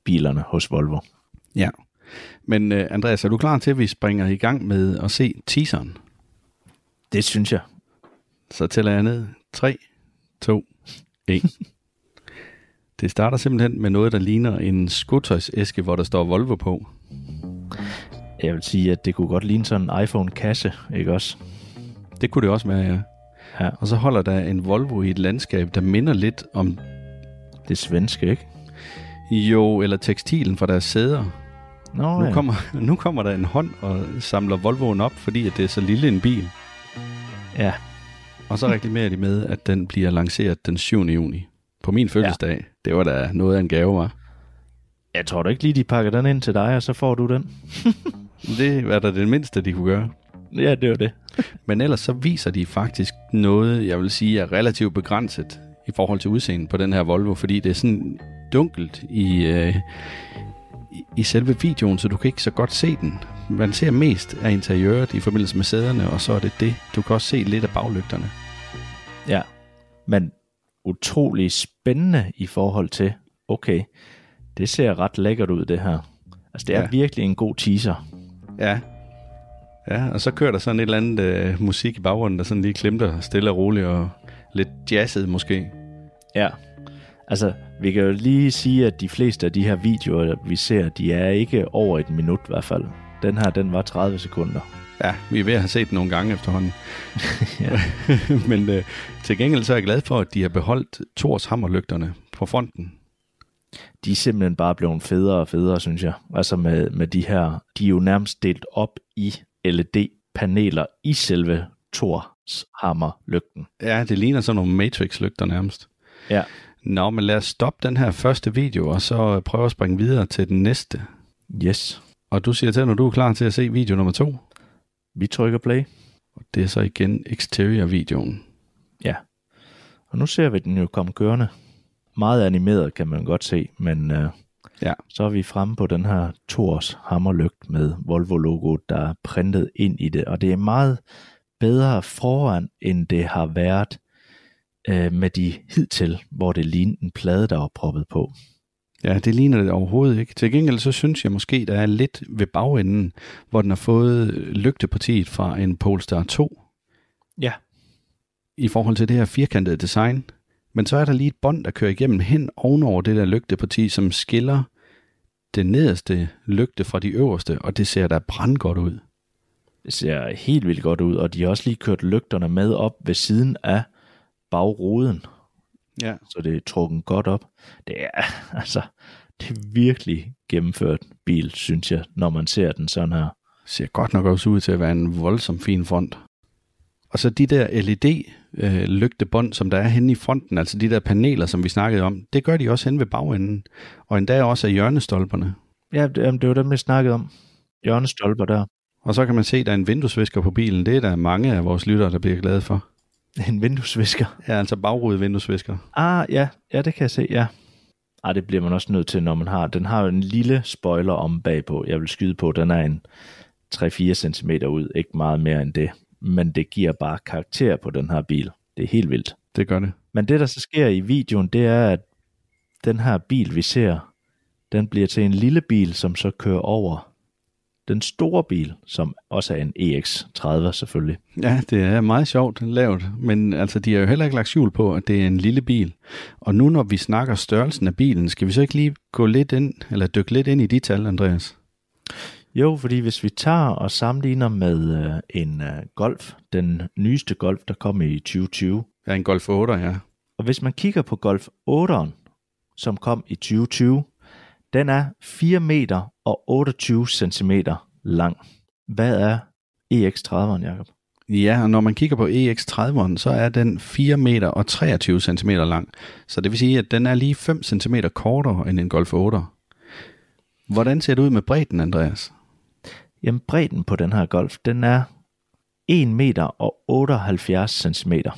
bilerne hos Volvo. Ja. Men øh, Andreas, er du klar til, at vi springer i gang med at se teaseren? Det synes jeg. Så tæller jeg ned. 3, 2, 1. Det starter simpelthen med noget, der ligner en skotøjsæske, hvor der står Volvo på. Jeg vil sige, at det kunne godt ligne sådan en iPhone-kasse, ikke også? Det kunne det også være, ja. Ja. Og så holder der en Volvo i et landskab, der minder lidt om Det svenske, ikke? jo, eller tekstilen fra deres sæder. Nå, Nu ja. kommer, nu kommer der en hånd og samler Volvoen op, fordi at det er så lille en bil. Ja, Og så reklamerer de med, at den bliver lanceret den 7. juni. På min fødselsdag. Ja. Det var da noget af en gave, var. jeg tror da ikke lige, de pakker den ind til dig, og så får du den. Det var da det mindste, de kunne gøre. Ja, det var det. Men ellers så viser de faktisk noget, jeg vil sige er relativt begrænset i forhold til udseendet på den her Volvo, fordi det er sådan dunkelt i, øh, i, i selve videoen, så du kan ikke så godt se den. Man ser mest af interiøret i forbindelse med sæderne, og så er det det. Du kan også se lidt af baglygterne. Ja, men utrolig spændende i forhold til, okay, det ser ret lækkert ud, det her. Altså, det er Ja. virkelig en god teaser. Ja. Ja, og så kører der sådan et eller andet øh, musik i baggrunden, der sådan lige klimter stille og roligt, og lidt jazzet måske. Ja, altså, vi kan jo lige sige, at de fleste af de her videoer, vi ser, de er ikke over et minut i hvert fald. Den her, den var 30 sekunder. Ja, vi er ved at have set den nogle gange efterhånden. Men øh, til gengæld så er jeg glad for, at de har beholdt Thors hammerlygterne på fronten. De er simpelthen bare blevet federe og federe, synes jeg. Altså med, med de her, de er jo nærmest delt op i LED paneler i selve Thors hammerlygten. Ja, det ligner sådan nogle Matrix-lygter nærmest. Ja. Nå, men lad os stoppe den her første video, og så prøve at springe videre til den næste. Yes. Og du siger til, når du er klar til at se video nummer to. Vi trykker play. Og det er så igen exterior-videoen. Ja. Og nu ser vi den jo komme kørende. Meget animeret kan man godt se, men øh, Ja. så er vi fremme på den her Thors hammerlygt med Volvo-logoet, der er printet ind i det. Og det er meget bedre foran, end det har været øh, med de hidtil, hvor det lignede en plade, der var proppet på. Ja, det ligner det overhovedet ikke. Til gengæld så synes jeg måske, der er lidt ved bagenden, hvor den har fået lygtepartiet fra en Polestar 2 Ja. i forhold til det her firkantede design. Men så er der lige et bånd, der kører igennem hen ovenover det der lygteparti, som skiller det nederste lygte fra de øverste, og det ser da brandgodt ud. Det ser helt vildt godt ud, og de har også lige kørt lygterne med op ved siden af bagruden, Ja. så det er trukket godt op. Det er altså, det er virkelig gennemført bil, synes jeg, når man ser den sådan her. Ser godt nok også ud til at være en voldsom fin front. Og så de der LED-lygtebånd, som der er henne i fronten, altså de der paneler, som vi snakkede om, det gør de også hen ved bagenden, og endda også af hjørnestolperne. Ja, det, det var dem, jeg snakkede om. Hjørnestolper der. Og så kan man se, at der er en vinduesvisker på bilen. Det er der mange af vores lyttere, der bliver glade for. En vinduesvisker. Ja, altså bagrude vinduesvisker. Ah, ja, ja, det kan jeg se, ja. Ah, det bliver man også nødt til, når man har. Den har jo en lille spoiler om bagpå. Jeg vil skyde på, den er en 3-4 cm ud, ikke meget mere end det. Men det giver bare karakter på den her bil. Det er helt vildt. Det gør det. Men det, der så sker i videoen, det er, at den her bil, vi ser, den bliver til en lille bil, som så kører over den store bil, som også er en EX30 selvfølgelig. Ja, det er meget sjovt lavet, men altså, de har jo heller ikke lagt skjul på, at det er en lille bil. Og nu når vi snakker størrelsen af bilen, skal vi så ikke lige gå lidt ind, eller dykke lidt ind i de tal, Andreas? Jo, fordi hvis vi tager og sammenligner med øh, en øh, Golf, den nyeste Golf, der kom i 2020, Ja, en Golf 8, ja. og hvis man kigger på Golf 8'eren, som kom i 2020, den er 4 meter og 28 centimeter lang. Hvad er EX30'eren, Jacob? Ja, og når man kigger på EX30'eren, så er den 4 meter og 23 cm lang. Så det vil sige, at den er lige 5 cm kortere end en Golf 8. Hvordan ser det ud med bredden, Andreas? Jamen, bredden på den her Golf, den er 1 meter og 78 centimeter.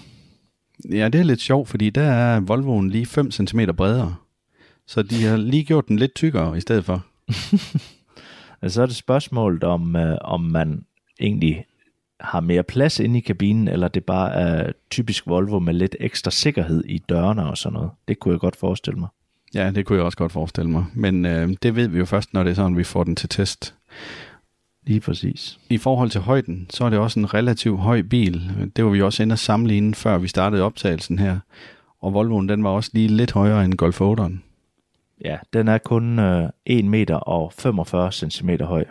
Ja, det er lidt sjovt, fordi der er Volvoen lige 5 cm bredere. Så de har lige gjort den lidt tykkere i stedet for. Og så er det spørgsmålet, om, øh, om man egentlig har mere plads inde i kabinen, eller det bare er typisk Volvo med lidt ekstra sikkerhed i dørene og sådan noget. Det kunne jeg godt forestille mig. Ja, det kunne jeg også godt forestille mig. Men øh, det ved vi jo først, når det er sådan, vi får den til test. Lige præcis. I forhold til højden, så er det også en relativt høj bil. Det var vi også inde at sammenligne, før vi startede optagelsen her. Og Volvoen, den var også lige lidt højere end Golf 8'eren. Ja, den er kun øh, 1 meter og 45 centimeter høj.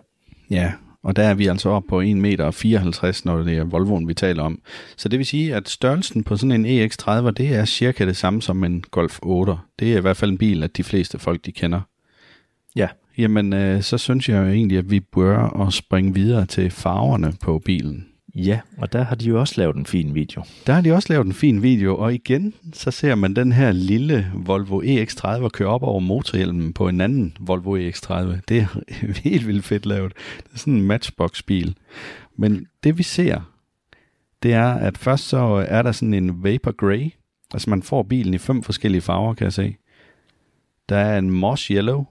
Ja, og der er vi altså oppe på 1 meter og 54, når det er Volvoen, vi taler om. Så det vil sige, at størrelsen på sådan en EX30, det er cirka det samme som en Golf 8. Det er i hvert fald en bil, at de fleste folk, de kender. Ja. Jamen, øh, så synes jeg jo egentlig, at vi bør at springe videre til farverne på bilen. Ja, og der har de jo også lavet en fin video. Der har de også lavet en fin video, og igen, så ser man den her lille Volvo EX30 køre op over motorhjelmen på en anden Volvo EX30. Det er helt vildt fedt lavet. Det er sådan en matchbox-bil. Men det vi ser, det er, at først så er der sådan en Vapor Grey. Altså man får bilen i fem forskellige farver, kan jeg se. Der er en Moss Yellow,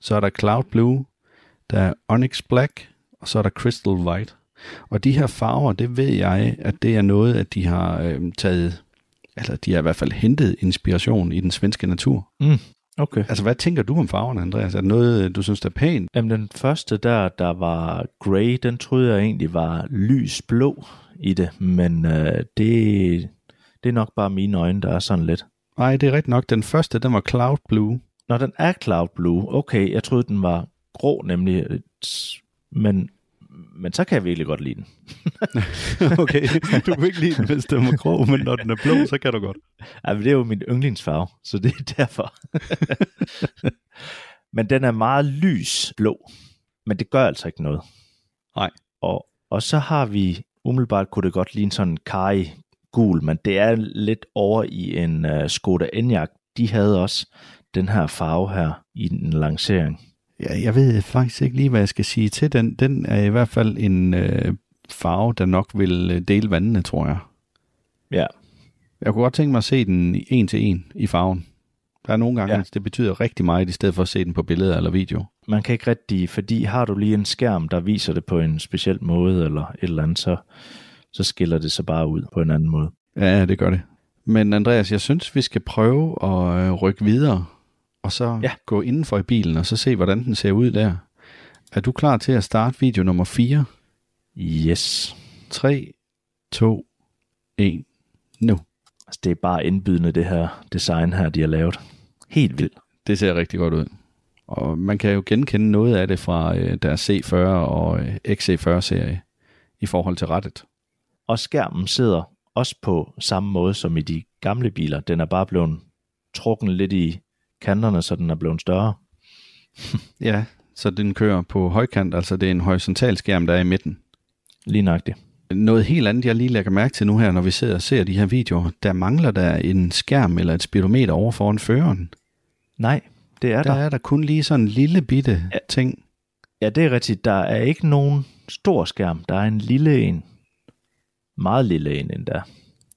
så er der Cloud Blue, der er Onyx Black, og så er der Crystal White. Og de her farver, det ved jeg, at det er noget, at de har øh, taget, eller de har i hvert fald hentet inspiration i den svenske natur. Mm, okay. Altså, hvad tænker du om farverne, Andreas? Er det noget, du synes, der er pænt? Jamen, den første der, der var grey, den troede jeg egentlig var lys blå i det, men øh, det, det er nok bare mine øjne, der er sådan lidt. Nej, det er rigtigt nok. Den første, den var Cloud Blue. Når den er cloud blue, okay, jeg troede, den var grå nemlig, øh, men, men så kan jeg virkelig godt lide den. okay, du vil ikke lide den, hvis den var grå, men når den er blå, så kan du godt. Ja, men det er jo min yndlingsfarve, så det er derfor. men den er meget lys blå, men det gør altså ikke noget. Nej. Og Og så har vi, umiddelbart kunne det godt ligne sådan en Kari gul, men det er lidt over i en uh, Skoda Enyaq. De havde også den her farve her i den lancering. Ja, jeg ved faktisk ikke lige, hvad jeg skal sige til den. Den er i hvert fald en øh, farve, der nok vil øh, dele vandene, tror jeg. Ja. Jeg kunne godt tænke mig at se den en til en i farven. Der er nogle gange, ja. Det betyder rigtig meget, i stedet for at se den på billeder eller video. Man kan ikke rigtig, fordi har du lige en skærm, der viser det på en speciel måde, eller et eller andet, så, så skiller det sig bare ud på en anden måde. Ja, det gør det. Men Andreas, jeg synes, vi skal prøve at øh, rykke videre, og så Ja. gå indenfor i bilen, og så se, hvordan den ser ud der. Er du klar til at starte video nummer 4? Yes. 3, 2, 1, nu. Altså, det er bare indbydende, det her design her, de har lavet. Helt vildt. Det ser rigtig godt ud. Og man kan jo genkende noget af det fra øh, deres C40 og øh, XC40-serie i forhold til rettet. Og skærmen sidder også på samme måde som i de gamle biler. Den er bare blevet trukken lidt i kanterne, så den er blevet større. Ja, så den kører på højkant, altså det er en horisontal skærm, der er i midten. Lige nøjagtigt. Noget helt andet, jeg lige lægger mærke til nu her, når vi sidder og ser de her videoer, der mangler der en skærm eller et speedometer over foran føreren. Nej, det er Der der. er der kun lige sådan en lille bitte Ja. ting. Ja, det er rigtigt. Der er ikke nogen stor skærm. Der er en lille en. Meget lille en endda.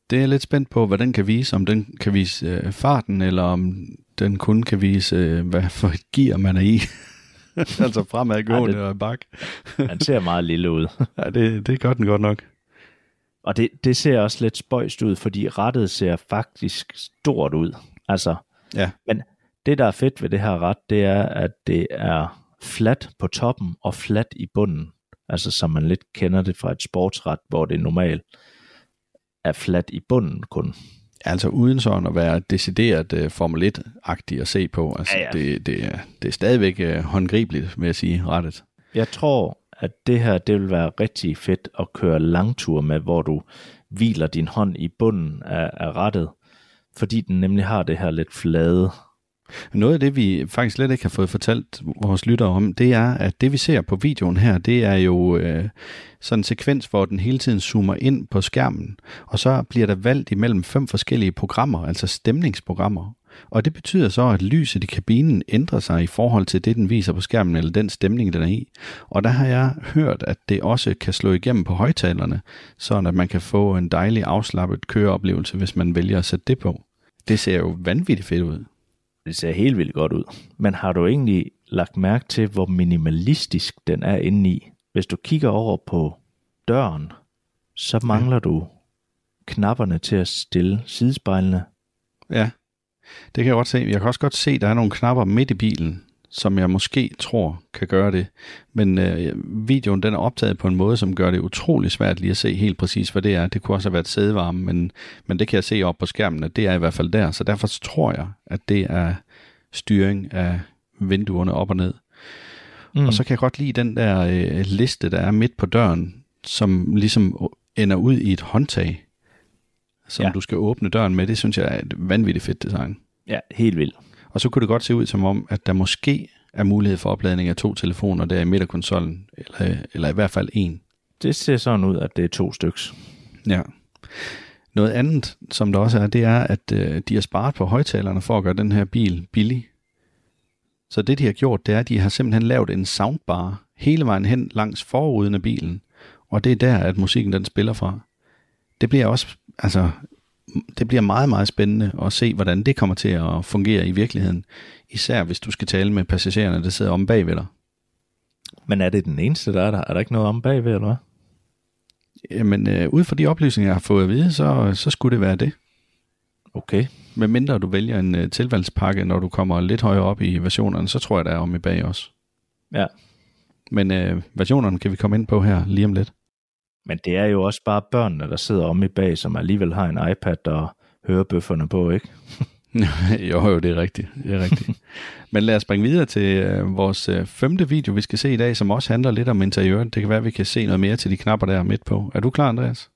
Det er jeg lidt spændt på, hvad den kan vise. Om den kan vise øh, farten, eller om den kun kan vise, øh, hvad for et gear man er i. altså fremadgående Ej, det- og bak. Den ser meget lille ud. Ja, det, det gør den godt nok. Og det, det ser også lidt spøjst ud, fordi rettet ser faktisk stort ud. Altså, Ja. Men det, der er fedt ved det her ret, det er, at det er fladt på toppen og fladt i bunden. Altså, som man lidt kender det fra et sportsret, hvor det normalt er fladt i bunden kun. Altså uden sådan at være decideret uh, Formel 1-agtig at se på. Altså, Ja, ja. Det, det, er, det er stadigvæk uh, håndgribeligt, vil jeg sige, rettet. Jeg tror, at det her, det vil være rigtig fedt at køre langtur med, hvor du hviler din hånd i bunden af, af rettet, fordi den nemlig har det her lidt flade. Noget af det, vi faktisk slet ikke har fået fortalt vores lyttere om, det er, at det vi ser på videoen her, det er jo øh, sådan en sekvens, hvor den hele tiden zoomer ind på skærmen, og så bliver der valgt imellem fem forskellige programmer, altså stemningsprogrammer. Og det betyder så, at lyset i kabinen ændrer sig i forhold til det, den viser på skærmen, eller den stemning, den er i. Og der har jeg hørt, at det også kan slå igennem på højtalerne, sådan at man kan få en dejlig afslappet køreoplevelse, hvis man vælger at sætte det på. Det ser jo vanvittigt fedt ud. Det ser helt vildt godt ud. Men har du egentlig lagt mærke til, hvor minimalistisk den er inde i? Hvis du kigger over på døren, så mangler du knapperne til at stille sidespejlene. Ja, det kan jeg godt se. Jeg kan også godt se, at der er nogle knapper midt i bilen, som jeg måske tror kan gøre det. Men øh, videoen den er optaget på en måde, som gør det utrolig svært lige at se helt præcis, hvad det er. Det kunne også have været sædevarme, men, men det kan jeg se op på skærmen, at det er i hvert fald der. Så derfor tror jeg, at det er styring af vinduerne op og ned. Mm. Og så kan jeg godt lide den der øh, liste, der er midt på døren, som ligesom ender ud i et håndtag, som. Ja. du skal åbne døren med. Det synes jeg er et vanvittigt fedt design. Ja, helt vildt. Og så kunne det godt se ud som om, at der måske er mulighed for opladning af to telefoner der i midterkonsollen, eller, eller i hvert fald en. Det ser sådan ud, at det er to styks. Ja. Noget andet, som der også er, det er, at øh, de har sparet på højtalerne for at gøre den her bil billig. Så det, de har gjort, det er, at de har simpelthen lavet en soundbar hele vejen hen langs forruden af bilen. Og det er der, at musikken den spiller fra. Det bliver også, altså, det bliver meget, meget spændende at se, hvordan det kommer til at fungere i virkeligheden. Især hvis du skal tale med passagererne, der sidder om bag ved dig. Men er det den eneste, der er der? Er der ikke noget om bagved, eller hvad? Jamen, øh, ud fra de oplysninger, jeg har fået at vide, så, så skulle det være det. Okay. Med mindre du vælger en øh, tilvalgspakke, når du kommer lidt højere op i versionerne, så tror jeg, der er om i bag også. Ja. Men øh, versionerne kan vi komme ind på her lige om lidt. Men det er jo også bare børnene, der sidder om i bag, som alligevel har en iPad og hører bøfferne på, ikke? jo, jo, det er rigtigt. Det er rigtigt. Men lad os springe videre til øh, vores øh, femte video, vi skal se i dag, som også handler lidt om interiøret. Det kan være, at vi kan se noget mere til de knapper der midt på. Er du klar, Andreas?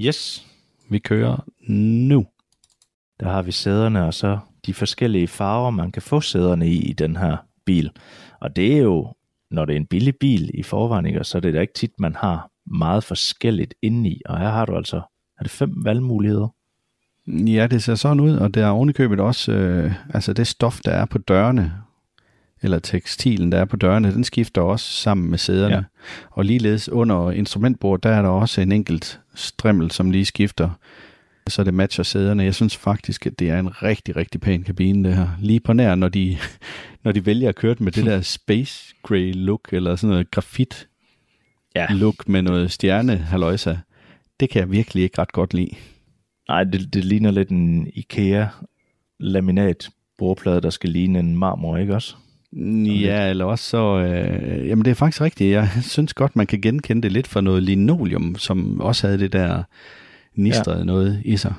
Yes. Vi kører nu. Der har vi sæderne, og så de forskellige farver, man kan få sæderne i i den her bil. Og det er jo, når det er en billig bil i forvejen, så er det da ikke tit, man har meget forskelligt indeni, og her har du altså er det fem valgmuligheder. Ja, det ser sådan ud, og der er ovenikøbet også, øh, altså det stof, der er på dørene, eller tekstilen, der er på dørene, den skifter også sammen med sæderne. Ja. Og ligeledes under instrumentbordet, der er der også en enkelt strimmel, som lige skifter, så det matcher sæderne. Jeg synes faktisk, at det er en rigtig, rigtig pæn kabine, det her. Lige på nær, når de, når de vælger at køre med det der space gray look, eller sådan noget grafit ja. look med noget stjerne haløjsa. Det kan jeg virkelig ikke ret godt lide. Nej, det, det ligner lidt en IKEA laminat bordplade, der skal ligne en marmor, ikke også? Ja, eller også så... Øh, jamen, det er faktisk rigtigt. Jeg synes godt, man kan genkende det lidt fra noget linoleum, som også havde det der nistrede ja. noget i sig.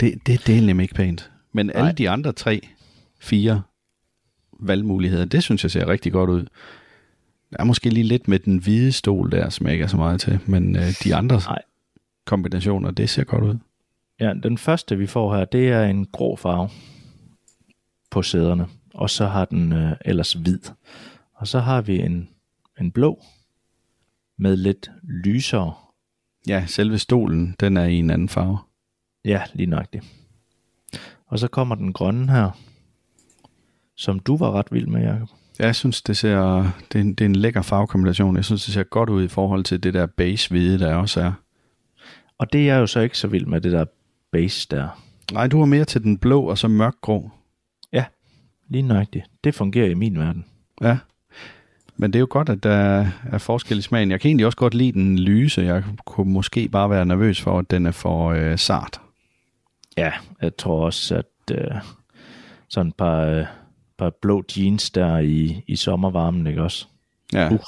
Det, det, det er nemlig ikke pænt. Men Nej. alle de andre tre, fire valgmuligheder, det synes jeg ser rigtig godt ud. Der er måske lige lidt med den hvide stol der, som jeg ikke er så meget til, men øh, de andre Nej. kombinationer, det ser godt ud. Ja, den første vi får her, det er en grå farve på sæderne, og så har den øh, ellers hvid. Og så har vi en, en blå med lidt lysere. Ja, selve stolen, den er i en anden farve. Ja, lige nøjagtigt. Og så kommer den grønne her, som du var ret vild med, Jacob. Jeg synes, det ser det er, en, det er en lækker farvekombination. Jeg synes, det ser godt ud i forhold til det der base hvide, der også er. Og det er jo så ikke så vild med det der base der. Nej, du er mere til den blå og så mørkgrå. Ja, lige nøjagtigt. Det fungerer i min verden. Ja. Men det er jo godt, at der er forskel i smagen. Jeg kan egentlig også godt lide den lyse. Jeg kunne måske bare være nervøs for, at den er for øh, sart. Ja, jeg tror også, at øh, sådan et par, øh, par blå jeans der i, i sommervarmen, ikke også? Ja. Uh.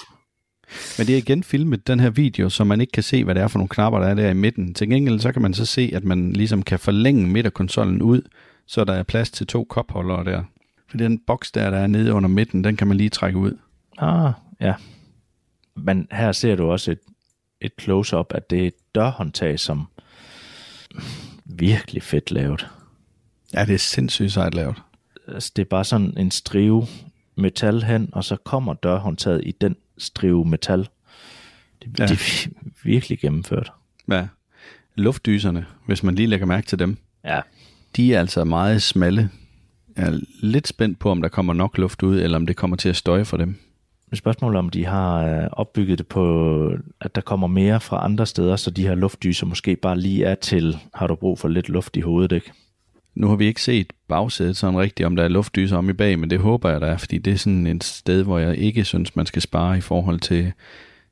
Men det er igen filmet, den her video, så man ikke kan se, hvad det er for nogle knapper, der er der i midten. Til gengæld så kan man så se, at man ligesom kan forlænge midterkonsollen ud, så der er plads til to kopholdere der. For den boks der, der er nede under midten, den kan man lige trække ud. Ah, ja. Men her ser du også et, et close-up, at det er et dørhåndtag, som virkelig fedt lavet. Ja, det er sindssygt sejt lavet. Altså, det er bare sådan en strive metal hen, og så kommer dørhåndtaget i den strive metal. Det, ja. det er virkelig gennemført. Ja. Luftdyserne, hvis man lige lægger mærke til dem. Ja. De er altså meget smalle. Jeg er lidt spændt på, om der kommer nok luft ud, eller om det kommer til at støje for dem. Spørgsmålet om de har øh, opbygget det på, at der kommer mere fra andre steder, så de her luftdyser måske bare lige er til, har du brug for lidt luft i hovedet, ikke? Nu har vi ikke set bagsædet sådan rigtigt, om der er luftdyser om i bag, men det håber jeg, der er, fordi det er sådan et sted, hvor jeg ikke synes, man skal spare i forhold til,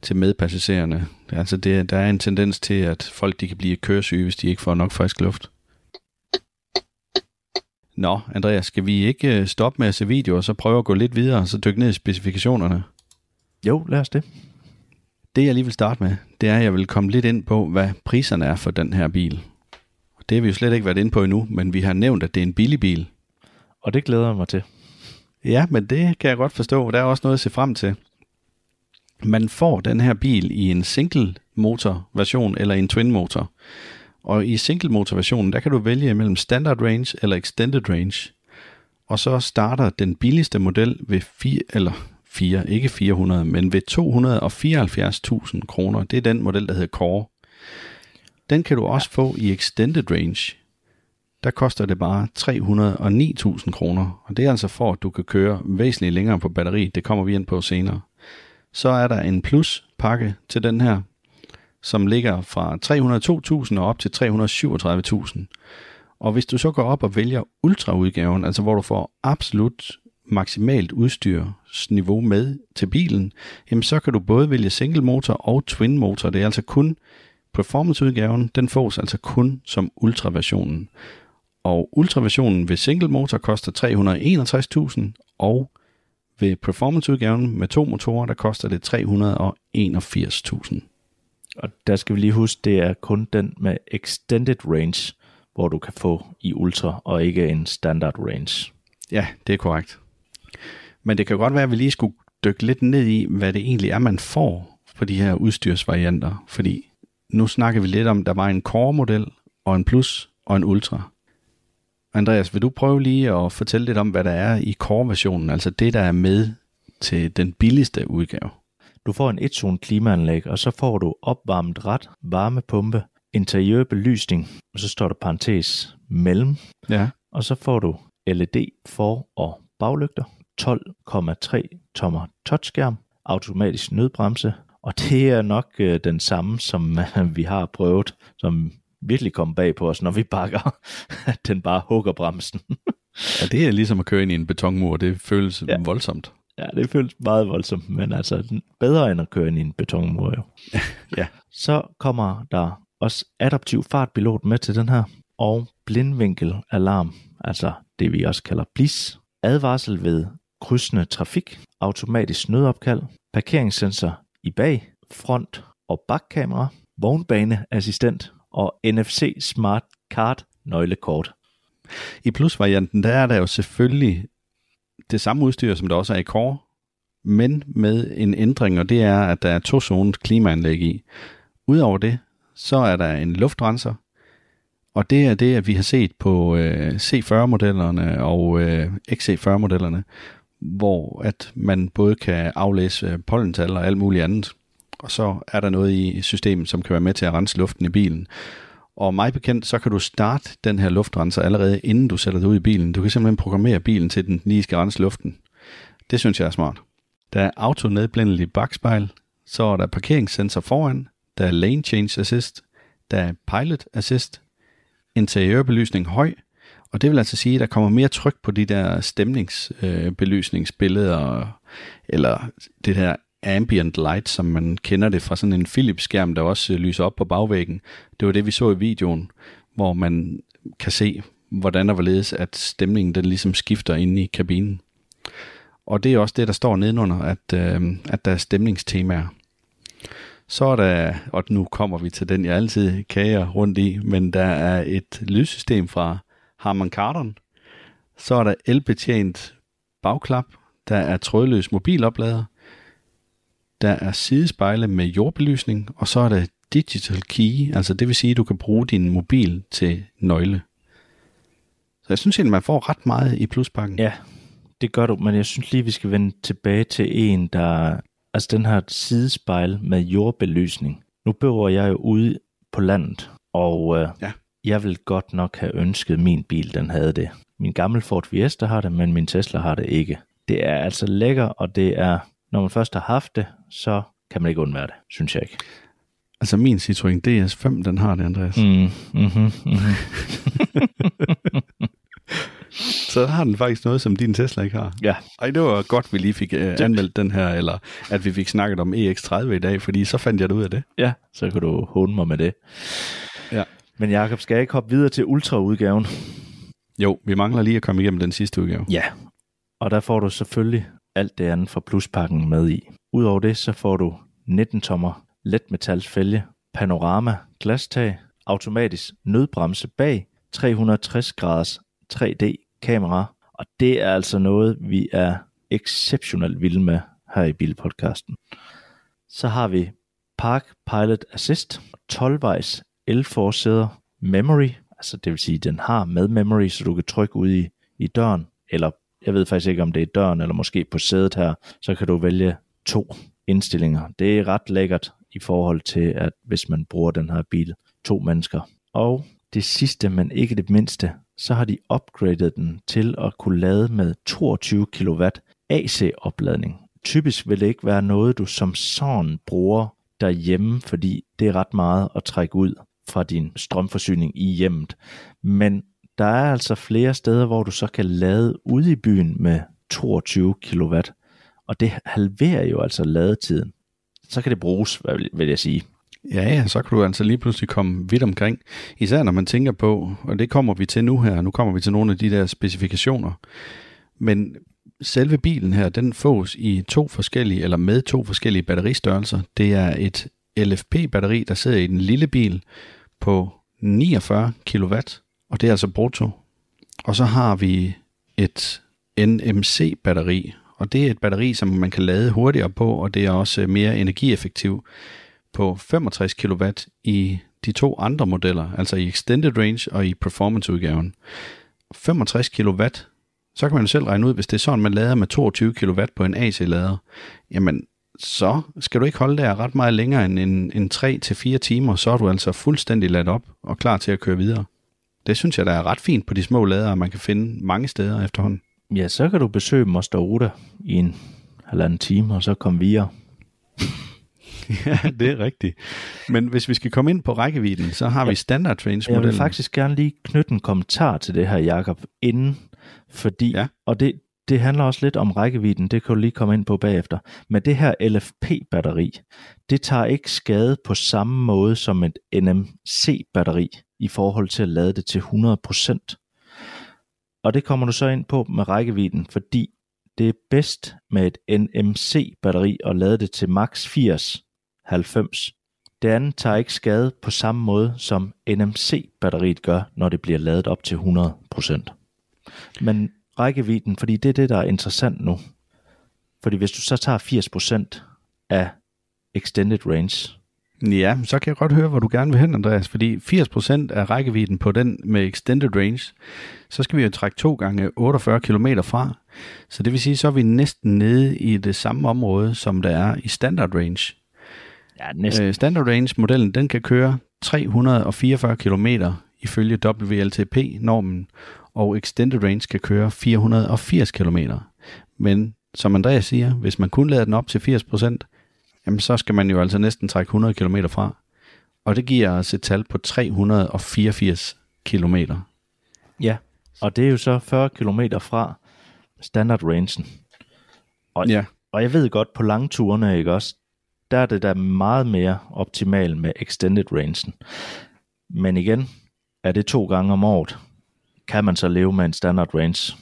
til medpassagererne. Altså det, der er en tendens til, at folk de kan blive køresyge, hvis de ikke får nok frisk luft. Nå, Andreas, skal vi ikke øh, stoppe med at se videoer, og så prøve at gå lidt videre, og så dykke ned i specifikationerne? Jo, lad os det. Det jeg lige vil starte med, det er, at jeg vil komme lidt ind på, hvad priserne er for den her bil. Det har vi jo slet ikke været inde på endnu, men vi har nævnt, at det er en billig bil. Og det glæder jeg mig til. Ja, men det kan jeg godt forstå. Der er også noget at se frem til. Man får den her bil i en single motor version eller en twin motor. Og i single motor versionen, der kan du vælge mellem standard range eller extended range. Og så starter den billigste model ved 4, eller 4, ikke 400, men ved 274.000 kroner. Det er den model, der hedder Core. Den kan du også få i extended range. Der koster det bare 309.000 kroner, og det er altså for, at du kan køre væsentligt længere på batteri. Det kommer vi ind på senere. Så er der en plus pakke til den her, som ligger fra 302.000 og op til 337.000. Og hvis du så går op og vælger ultraudgaven, altså hvor du får absolut maksimalt udstyrsniveau med til bilen, jamen så kan du både vælge single motor og twin motor. Det er altså kun performanceudgaven, den fås altså kun som ultraversionen. Og ultraversionen ved single motor koster 361.000, og ved performanceudgaven med to motorer, der koster det 381.000. Og der skal vi lige huske, det er kun den med extended range, hvor du kan få i ultra, og ikke en standard range. Ja, det er korrekt. Men det kan godt være, at vi lige skulle dykke lidt ned i, hvad det egentlig er, man får på de her udstyrsvarianter. Fordi nu snakker vi lidt om, der var en core-model, og en plus, og en ultra. Andreas, vil du prøve lige at fortælle lidt om, hvad der er i core-versionen, altså det, der er med til den billigste udgave? Du får en et-zone klimaanlæg, og så får du opvarmet ret, varmepumpe, interiør belysning, og så står der parentes mellem, Ja. og så får du LED for- og baglygter, 12,3 tommer touchskærm, automatisk nødbremse, og det er nok øh, den samme, som øh, vi har prøvet, som virkelig kom bag på os, når vi bakker, at den bare hugger bremsen. ja, det er ligesom at køre ind i en betonmur. Det føles Ja. voldsomt. Ja, det føles meget voldsomt, men altså bedre end at køre ind i en betonmur jo. Ja. Så kommer der også adaptiv fartpilot med til den her, og blindvinkelalarm, altså det vi også kalder BLIS, advarsel ved krydsende trafik, automatisk nødopkald, parkeringssensor i bag, front- og bakkamera, vognbaneassistent og NFC Smart Card nøglekort. I plusvarianten, der er der jo selvfølgelig det samme udstyr, som der også er i Core, men med en ændring, og det er, at der er to zones klimaanlæg i. Udover det, så er der en luftrenser, og det er det, at vi har set på øh, C40-modellerne og øh, XC40-modellerne, hvor at man både kan aflæse pollental og alt muligt andet, og så er der noget i systemet, som kan være med til at rense luften i bilen. Og mig bekendt, så kan du starte den her luftrenser allerede inden du sætter dig ud i bilen. Du kan simpelthen programmere bilen til, at den lige skal rense luften. Det synes jeg er smart. Der er autonedblændelig bagspejl, så er der parkeringssensor foran, der er lane change assist, der er pilot assist, interiørbelysning høj, og det vil altså sige, at der kommer mere tryk på de der stemningsbelysningsbilleder, eller det der ambient light, som man kender det fra sådan en Philips-skærm, der også lyser op på bagvæggen. Det var det, vi så i videoen, hvor man kan se, hvordan der hvorledes, at stemningen den ligesom skifter inde i kabinen. Og det er også det, der står nedenunder, at, øh, at der er stemningstemaer. Så er der, og nu kommer vi til den, jeg altid kager rundt i, men der er et lydsystem fra Harman Kardon. Så er der elbetjent bagklap. Der er trådløs mobiloplader. Der er sidespejle med jordbelysning, og så er der digital key, altså det vil sige, at du kan bruge din mobil til nøgle. Så jeg synes egentlig, man får ret meget i pluspakken. Ja, det gør du, men jeg synes lige, vi skal vende tilbage til en, der... Altså den her sidespejl med jordbelysning. Nu bor jeg jo ude på landet, og øh, Ja. Jeg vil godt nok have ønsket, min bil den havde det. Min gamle Ford Fiesta har det, men min Tesla har det ikke. Det er altså lækker, og det er, når man først har haft det, så kan man ikke undvære det, synes jeg ikke. Altså min Citroën DS5, den har det, Andreas. Mm. Mm, mm-hmm, mm-hmm. Så har den faktisk noget, som din Tesla ikke har. Ja, Ej, det var godt, vi lige fik uh, anmeldt den her, eller at vi fik snakket om EX30 i dag, fordi så fandt jeg det ud af det. ja, så kan du håne mig med det. Ja. Men Jakob, skal jeg ikke hoppe videre til ultraudgaven? Jo, vi mangler lige at komme igennem den sidste udgave. Ja, og der får du selvfølgelig alt det andet fra pluspakken med i. Udover det, så får du 19 tommer letmetalsfælge, panorama, glastag, automatisk nødbremse bag, 360 graders 3D kamera, og det er altså noget, vi er exceptionelt vilde med her i Bilpodcasten. Så har vi Park Pilot Assist, 12-vejs elforsæder, memory, altså det vil sige, den har med memory, så du kan trykke ud i, i døren, eller jeg ved faktisk ikke, om det er døren, eller måske på sædet her, så kan du vælge to indstillinger. Det er ret lækkert i forhold til, at hvis man bruger den her bil, to mennesker. Og det sidste, men ikke det mindste, så har de upgradet den til at kunne lade med 22 kW AC-opladning. Typisk vil det ikke være noget, du som sådan bruger derhjemme, fordi det er ret meget at trække ud fra din strømforsyning i hjemmet. Men der er altså flere steder, hvor du så kan lade ude i byen med 22 kW, og det halverer jo altså ladetiden. Så kan det bruges, vil jeg sige. Ja, ja, så kan du altså lige pludselig komme vidt omkring. Især når man tænker på, og det kommer vi til nu her, nu kommer vi til nogle af de der specifikationer. Men selve bilen her, den fås i to forskellige, eller med to forskellige batteristørrelser. Det er et LFP-batteri, der sidder i den lille bil på 49 kW, og det er altså brutto. Og så har vi et NMC-batteri, og det er et batteri, som man kan lade hurtigere på, og det er også mere energieffektivt på 65 kW i de to andre modeller, altså i Extended Range og i Performance-udgaven. 65 kW, så kan man jo selv regne ud, hvis det er sådan, man lader med 22 kW på en AC-lader, jamen, så skal du ikke holde der ret meget længere end en, en 3-4 timer, så er du altså fuldstændig ladt op og klar til at køre videre. Det synes jeg, der er ret fint på de små ladere, man kan finde mange steder efterhånden. Ja, så kan du besøge Moster Oda i en halvanden time, og så komme videre. ja, det er rigtigt. Men hvis vi skal komme ind på rækkevidden, så har ja. vi standard trains Jeg vil faktisk gerne lige knytte en kommentar til det her, Jakob, inden, fordi, ja. og det, det handler også lidt om rækkevidden, det kan du lige komme ind på bagefter. Men det her LFP-batteri, det tager ikke skade på samme måde som et NMC-batteri i forhold til at lade det til 100%. Og det kommer du så ind på med rækkevidden, fordi det er bedst med et NMC-batteri at lade det til max 80 90. Det andet tager ikke skade på samme måde, som NMC-batteriet gør, når det bliver ladet op til 100%. Men rækkevidden, fordi det er det, der er interessant nu. Fordi hvis du så tager 80% af extended range, Ja, så kan jeg godt høre, hvor du gerne vil hen, Andreas, fordi 80% af rækkevidden på den med extended range, så skal vi jo trække to gange 48 km fra. Så det vil sige, så er vi næsten nede i det samme område, som der er i standard range. Ja, næsten. Øh, standard range-modellen, den kan køre 344 km ifølge WLTP-normen, og extended range kan køre 480 km. Men som Andreas siger, hvis man kun lader den op til 80%, jamen så skal man jo altså næsten trække 100 km fra. Og det giver os et tal på 384 km. Ja, og det er jo så 40 km fra standard rangen. Og, ja. og jeg ved godt, på lange turene, ikke også, der er det da meget mere optimalt med extended rangen. Men igen, er det to gange om året, kan man så leve med en standard range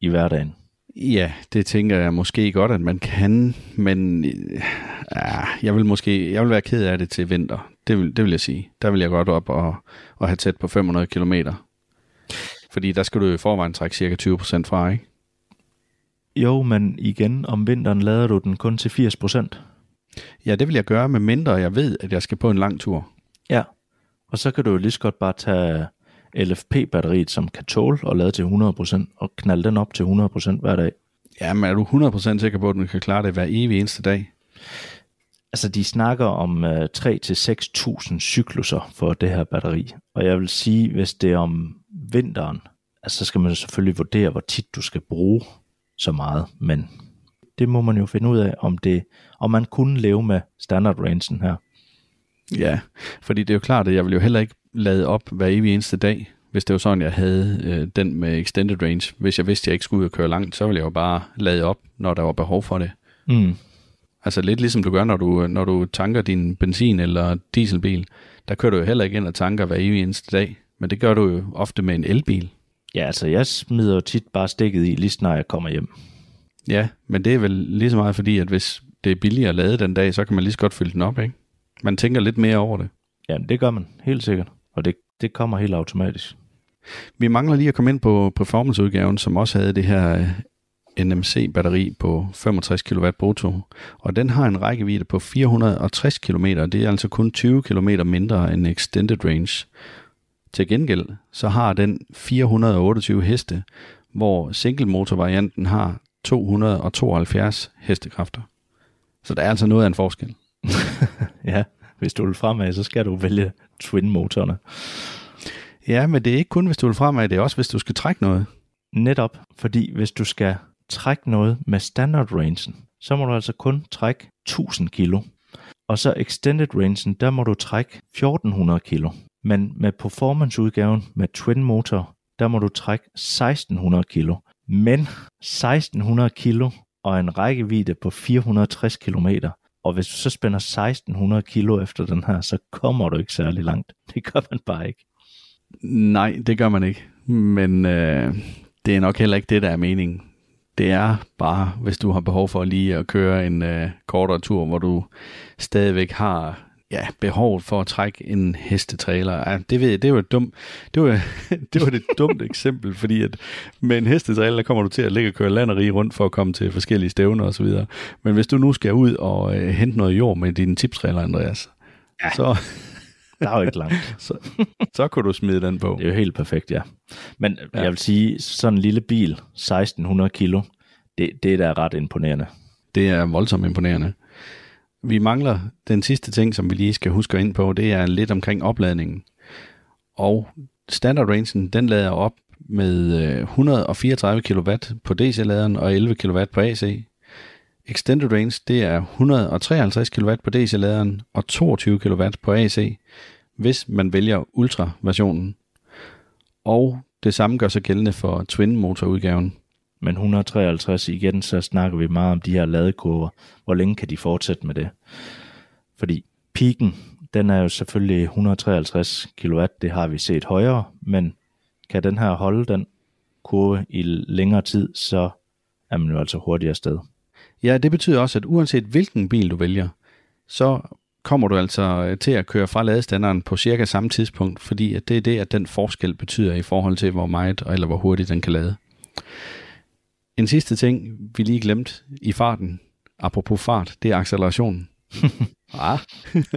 i hverdagen? Ja, det tænker jeg måske godt, at man kan, men ja, jeg vil måske jeg vil være ked af det til vinter. Det vil, det vil jeg sige. Der vil jeg godt op og, og have tæt på 500 km. Fordi der skal du i forvejen trække cirka 20% fra, ikke? Jo, men igen, om vinteren lader du den kun til 80%. Ja, det vil jeg gøre, med mindre jeg ved, at jeg skal på en lang tur. Ja, og så kan du jo lige så godt bare tage LFP-batteriet, som kan tåle og lade til 100%, og knalde den op til 100% hver dag. Ja, men er du 100% sikker på, at den kan klare det hver evig eneste dag? Altså, de snakker om øh, 3-6.000 cykluser for det her batteri. Og jeg vil sige, hvis det er om vinteren, altså, så skal man selvfølgelig vurdere, hvor tit du skal bruge så meget. Men det må man jo finde ud af, om, det, om man kunne leve med standard rangen her. Ja, fordi det er jo klart, at jeg vil jo heller ikke lade op hver evig eneste dag, hvis det var sådan, jeg havde øh, den med extended range. Hvis jeg vidste, at jeg ikke skulle ud og køre langt, så ville jeg jo bare lade op, når der var behov for det. Mm. Altså lidt ligesom du gør, når du, når du tanker din benzin- eller dieselbil. Der kører du jo heller ikke ind og tanker hver evig eneste dag, men det gør du jo ofte med en elbil. Ja, altså jeg smider jo tit bare stikket i, lige snart jeg kommer hjem. Ja, men det er vel lige så meget fordi, at hvis det er billigere at lade den dag, så kan man lige så godt fylde den op, ikke? Man tænker lidt mere over det. Ja, det gør man, helt sikkert. Og det, det kommer helt automatisk. Vi mangler lige at komme ind på performanceudgaven, som også havde det her øh, NMC-batteri på 65 kW brutto, og den har en rækkevidde på 460 km. Det er altså kun 20 km mindre end extended range. Til gengæld så har den 428 heste, hvor single motor-varianten har 272 hestekræfter. Så der er altså noget af en forskel. ja, hvis du vil fremad, så skal du vælge twin-motorerne. Ja, men det er ikke kun, hvis du vil fremad, det er også, hvis du skal trække noget. Netop, fordi hvis du skal trække noget med standard rangen, så må du altså kun trække 1000 kilo. Og så extended rangen, der må du trække 1400 kilo. Men med performance-udgaven med twin motor, der må du trække 1600 kilo. Men 1600 kilo og en rækkevidde på 460 km. Og hvis du så spænder 1600 kilo efter den her, så kommer du ikke særlig langt. Det gør man bare ikke. Nej, det gør man ikke. Men øh, det er nok heller ikke det, der er meningen. Det er bare, hvis du har behov for lige at køre en øh, kortere tur, hvor du stadigvæk har ja, behovet for at trække en hestetrailer. Ja, det ved jeg, det var et dumt, det var, det var et dumt eksempel, fordi at med en hestetrailer, der kommer du til at ligge og køre land og rige rundt for at komme til forskellige stævner og så videre. Men hvis du nu skal ud og øh, hente noget jord med din tipstrailer, Andreas, ja. så, der er jo ikke langt. så, så kunne du smide den på. Det er jo helt perfekt, ja. Men ja. jeg vil sige, sådan en lille bil, 1600 kilo, det, det er da ret imponerende. Det er voldsomt imponerende. Vi mangler den sidste ting, som vi lige skal huske ind på, det er lidt omkring opladningen. Og standard rangen, den lader op med øh, 134 kW på DC-laderen og 11 kW på AC. Extended range, det er 153 kW på DC-laderen og 22 kW på AC, hvis man vælger Ultra-versionen. Og det samme gør sig gældende for Twin-motorudgaven. Men 153 igen, så snakker vi meget om de her ladekurver. Hvor længe kan de fortsætte med det? Fordi piken, den er jo selvfølgelig 153 kW, det har vi set højere, men kan den her holde den kurve i længere tid, så er man jo altså hurtigere sted. Ja, det betyder også, at uanset hvilken bil du vælger, så kommer du altså øh, til at køre fra ladestanderen på cirka samme tidspunkt, fordi at det er det, at den forskel betyder i forhold til, hvor meget eller hvor hurtigt den kan lade. En sidste ting, vi lige glemt i farten, apropos fart, det er accelerationen. ah.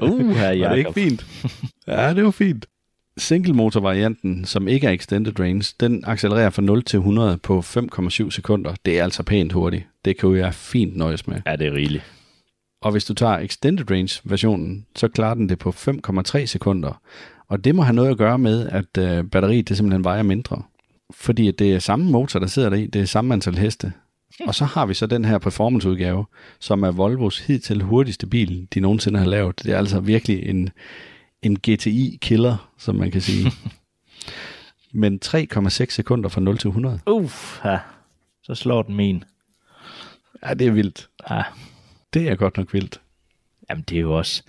uh, her var det ikke fint? Ja, det var fint. Single motor varianten, som ikke er extended range, den accelererer fra 0 til 100 på 5,7 sekunder. Det er altså pænt hurtigt. Det kan jo være fint nøjes med. Ja, det er rigeligt. Og hvis du tager extended range versionen, så klarer den det på 5,3 sekunder. Og det må have noget at gøre med, at øh, batteriet det simpelthen vejer mindre. Fordi det er samme motor, der sidder der i. Det er samme antal heste. Og så har vi så den her performance-udgave, som er Volvos hidtil hurtigste bil, de nogensinde har lavet. Det er altså virkelig en, en GTI-killer, som man kan sige. Men 3,6 sekunder fra 0 til 100. Uff, ja. så slår den min. Ja, det er vildt. Ja. Det er godt nok vildt. Jamen, det er jo også,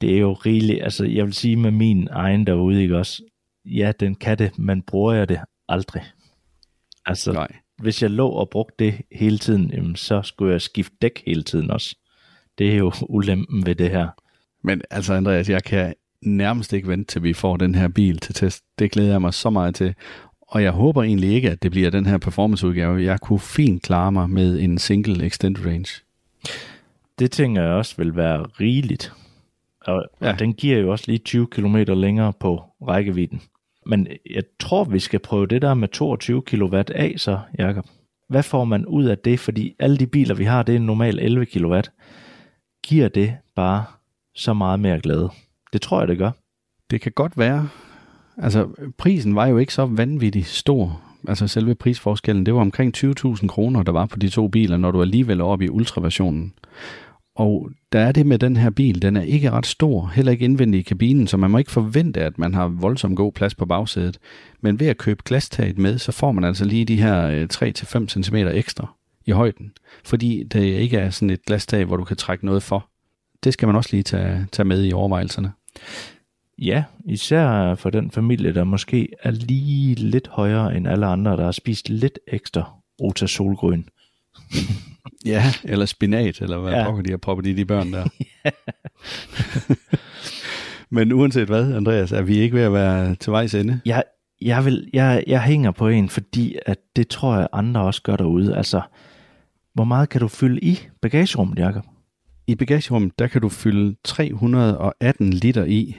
det er jo rigeligt, altså jeg vil sige med min egen derude, ikke også, ja, den kan det, men bruger jeg det aldrig. Altså, Nej. hvis jeg lå og brugte det hele tiden, jamen, så skulle jeg skifte dæk hele tiden også. Det er jo ulempen ved det her. Men altså, Andreas, jeg kan nærmest ikke vente til vi får den her bil til test. Det glæder jeg mig så meget til. Og jeg håber egentlig ikke, at det bliver den her performanceudgave. Jeg kunne fint klare mig med en single extended range. Det tænker jeg også vil være rigeligt. Og, ja. og den giver jo også lige 20 km længere på rækkevidden. Men jeg tror, vi skal prøve det der med 22 kW af så, Jakob. Hvad får man ud af det? Fordi alle de biler, vi har, det er normalt 11 kW. Giver det bare så meget mere glæde? Det tror jeg, det gør. Det kan godt være. Altså, prisen var jo ikke så vanvittig stor. Altså, selve prisforskellen, det var omkring 20.000 kroner, der var på de to biler, når du alligevel er oppe i ultraversionen. Og der er det med den her bil, den er ikke ret stor, heller ikke indvendig i kabinen, så man må ikke forvente, at man har voldsomt god plads på bagsædet. Men ved at købe glastaget med, så får man altså lige de her øh, 3-5 cm ekstra i højden, fordi det ikke er sådan et glastag, hvor du kan trække noget for. Det skal man også lige tage, tage med i overvejelserne. Ja, især for den familie, der måske er lige lidt højere end alle andre, der har spist lidt ekstra rotasolgrøn. ja, eller spinat, eller hvad ja. de har proppet i de børn der. Men uanset hvad, Andreas, er vi ikke ved at være til vejs ende? Jeg, jeg, vil, jeg, jeg hænger på en, fordi at det tror jeg, andre også gør derude. Altså, hvor meget kan du fylde i bagagerummet, Jacob? I bagagerummet, der kan du fylde 318 liter i,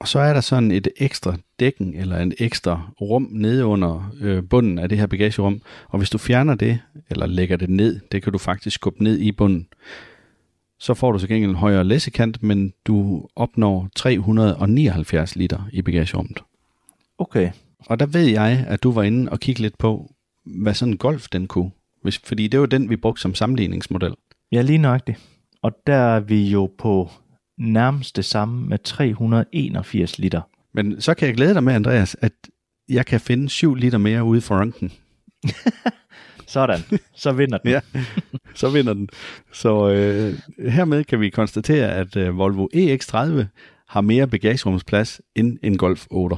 og så er der sådan et ekstra dækken, eller en ekstra rum nede under øh, bunden af det her bagagerum. Og hvis du fjerner det, eller lægger det ned, det kan du faktisk skubbe ned i bunden, så får du så gengæld en højere læssekant, men du opnår 379 liter i bagagerummet. Okay. Og der ved jeg, at du var inde og kigge lidt på, hvad sådan en Golf den kunne. Hvis, fordi det var den, vi brugte som sammenligningsmodel. Ja, lige nøjagtigt. Og der er vi jo på nærmest det samme med 381 liter. Men så kan jeg glæde dig med, Andreas, at jeg kan finde 7 liter mere ude for ranken. Sådan, så vinder den. ja, så vinder den. Så øh, hermed kan vi konstatere, at øh, Volvo EX30 har mere bagagerumsplads end en Golf 8.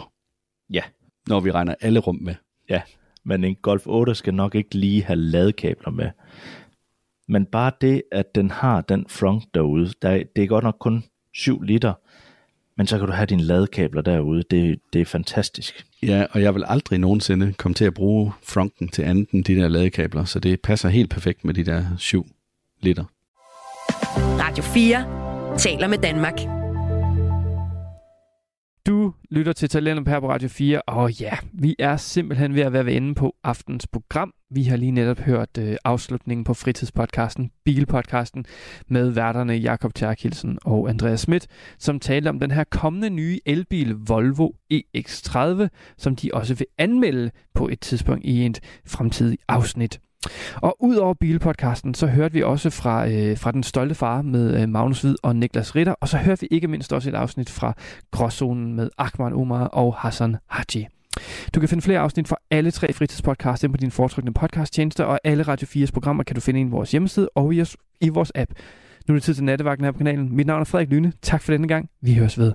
Ja. Når vi regner alle rum med. Ja, men en Golf 8 skal nok ikke lige have ladekabler med. Men bare det, at den har den front derude, der, det er godt nok kun 7 liter, men så kan du have dine ladekabler derude. Det, det er fantastisk. Ja, og jeg vil aldrig nogensinde komme til at bruge fronten til andet end de der ladekabler, så det passer helt perfekt med de der 7 liter. Radio 4 taler med Danmark. Du lytter til Talentet her på Radio 4, og ja, vi er simpelthen ved at være ved på aftens program. Vi har lige netop hørt øh, afslutningen på fritidspodcasten, Bilpodcasten, med værterne Jakob Tjerkilsen og Andreas Schmidt, som talte om den her kommende nye elbil Volvo EX30, som de også vil anmelde på et tidspunkt i et fremtidigt afsnit. Og ud over bilpodcasten, så hørte vi også fra, øh, fra Den Stolte Far med øh, Magnus Hvid og Niklas Ritter, og så hørte vi ikke mindst også et afsnit fra Gråzonen med Akman Omar og Hassan Haji. Du kan finde flere afsnit fra alle tre fritidspodcasts ind på din foretrukne podcasttjenester, og alle Radio 4's programmer kan du finde i vores hjemmeside og i, os, i vores app. Nu er det tid til nattevagten her på kanalen. Mit navn er Frederik Lyne. Tak for denne gang. Vi høres ved.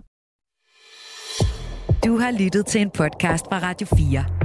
Du har lyttet til en podcast fra Radio 4.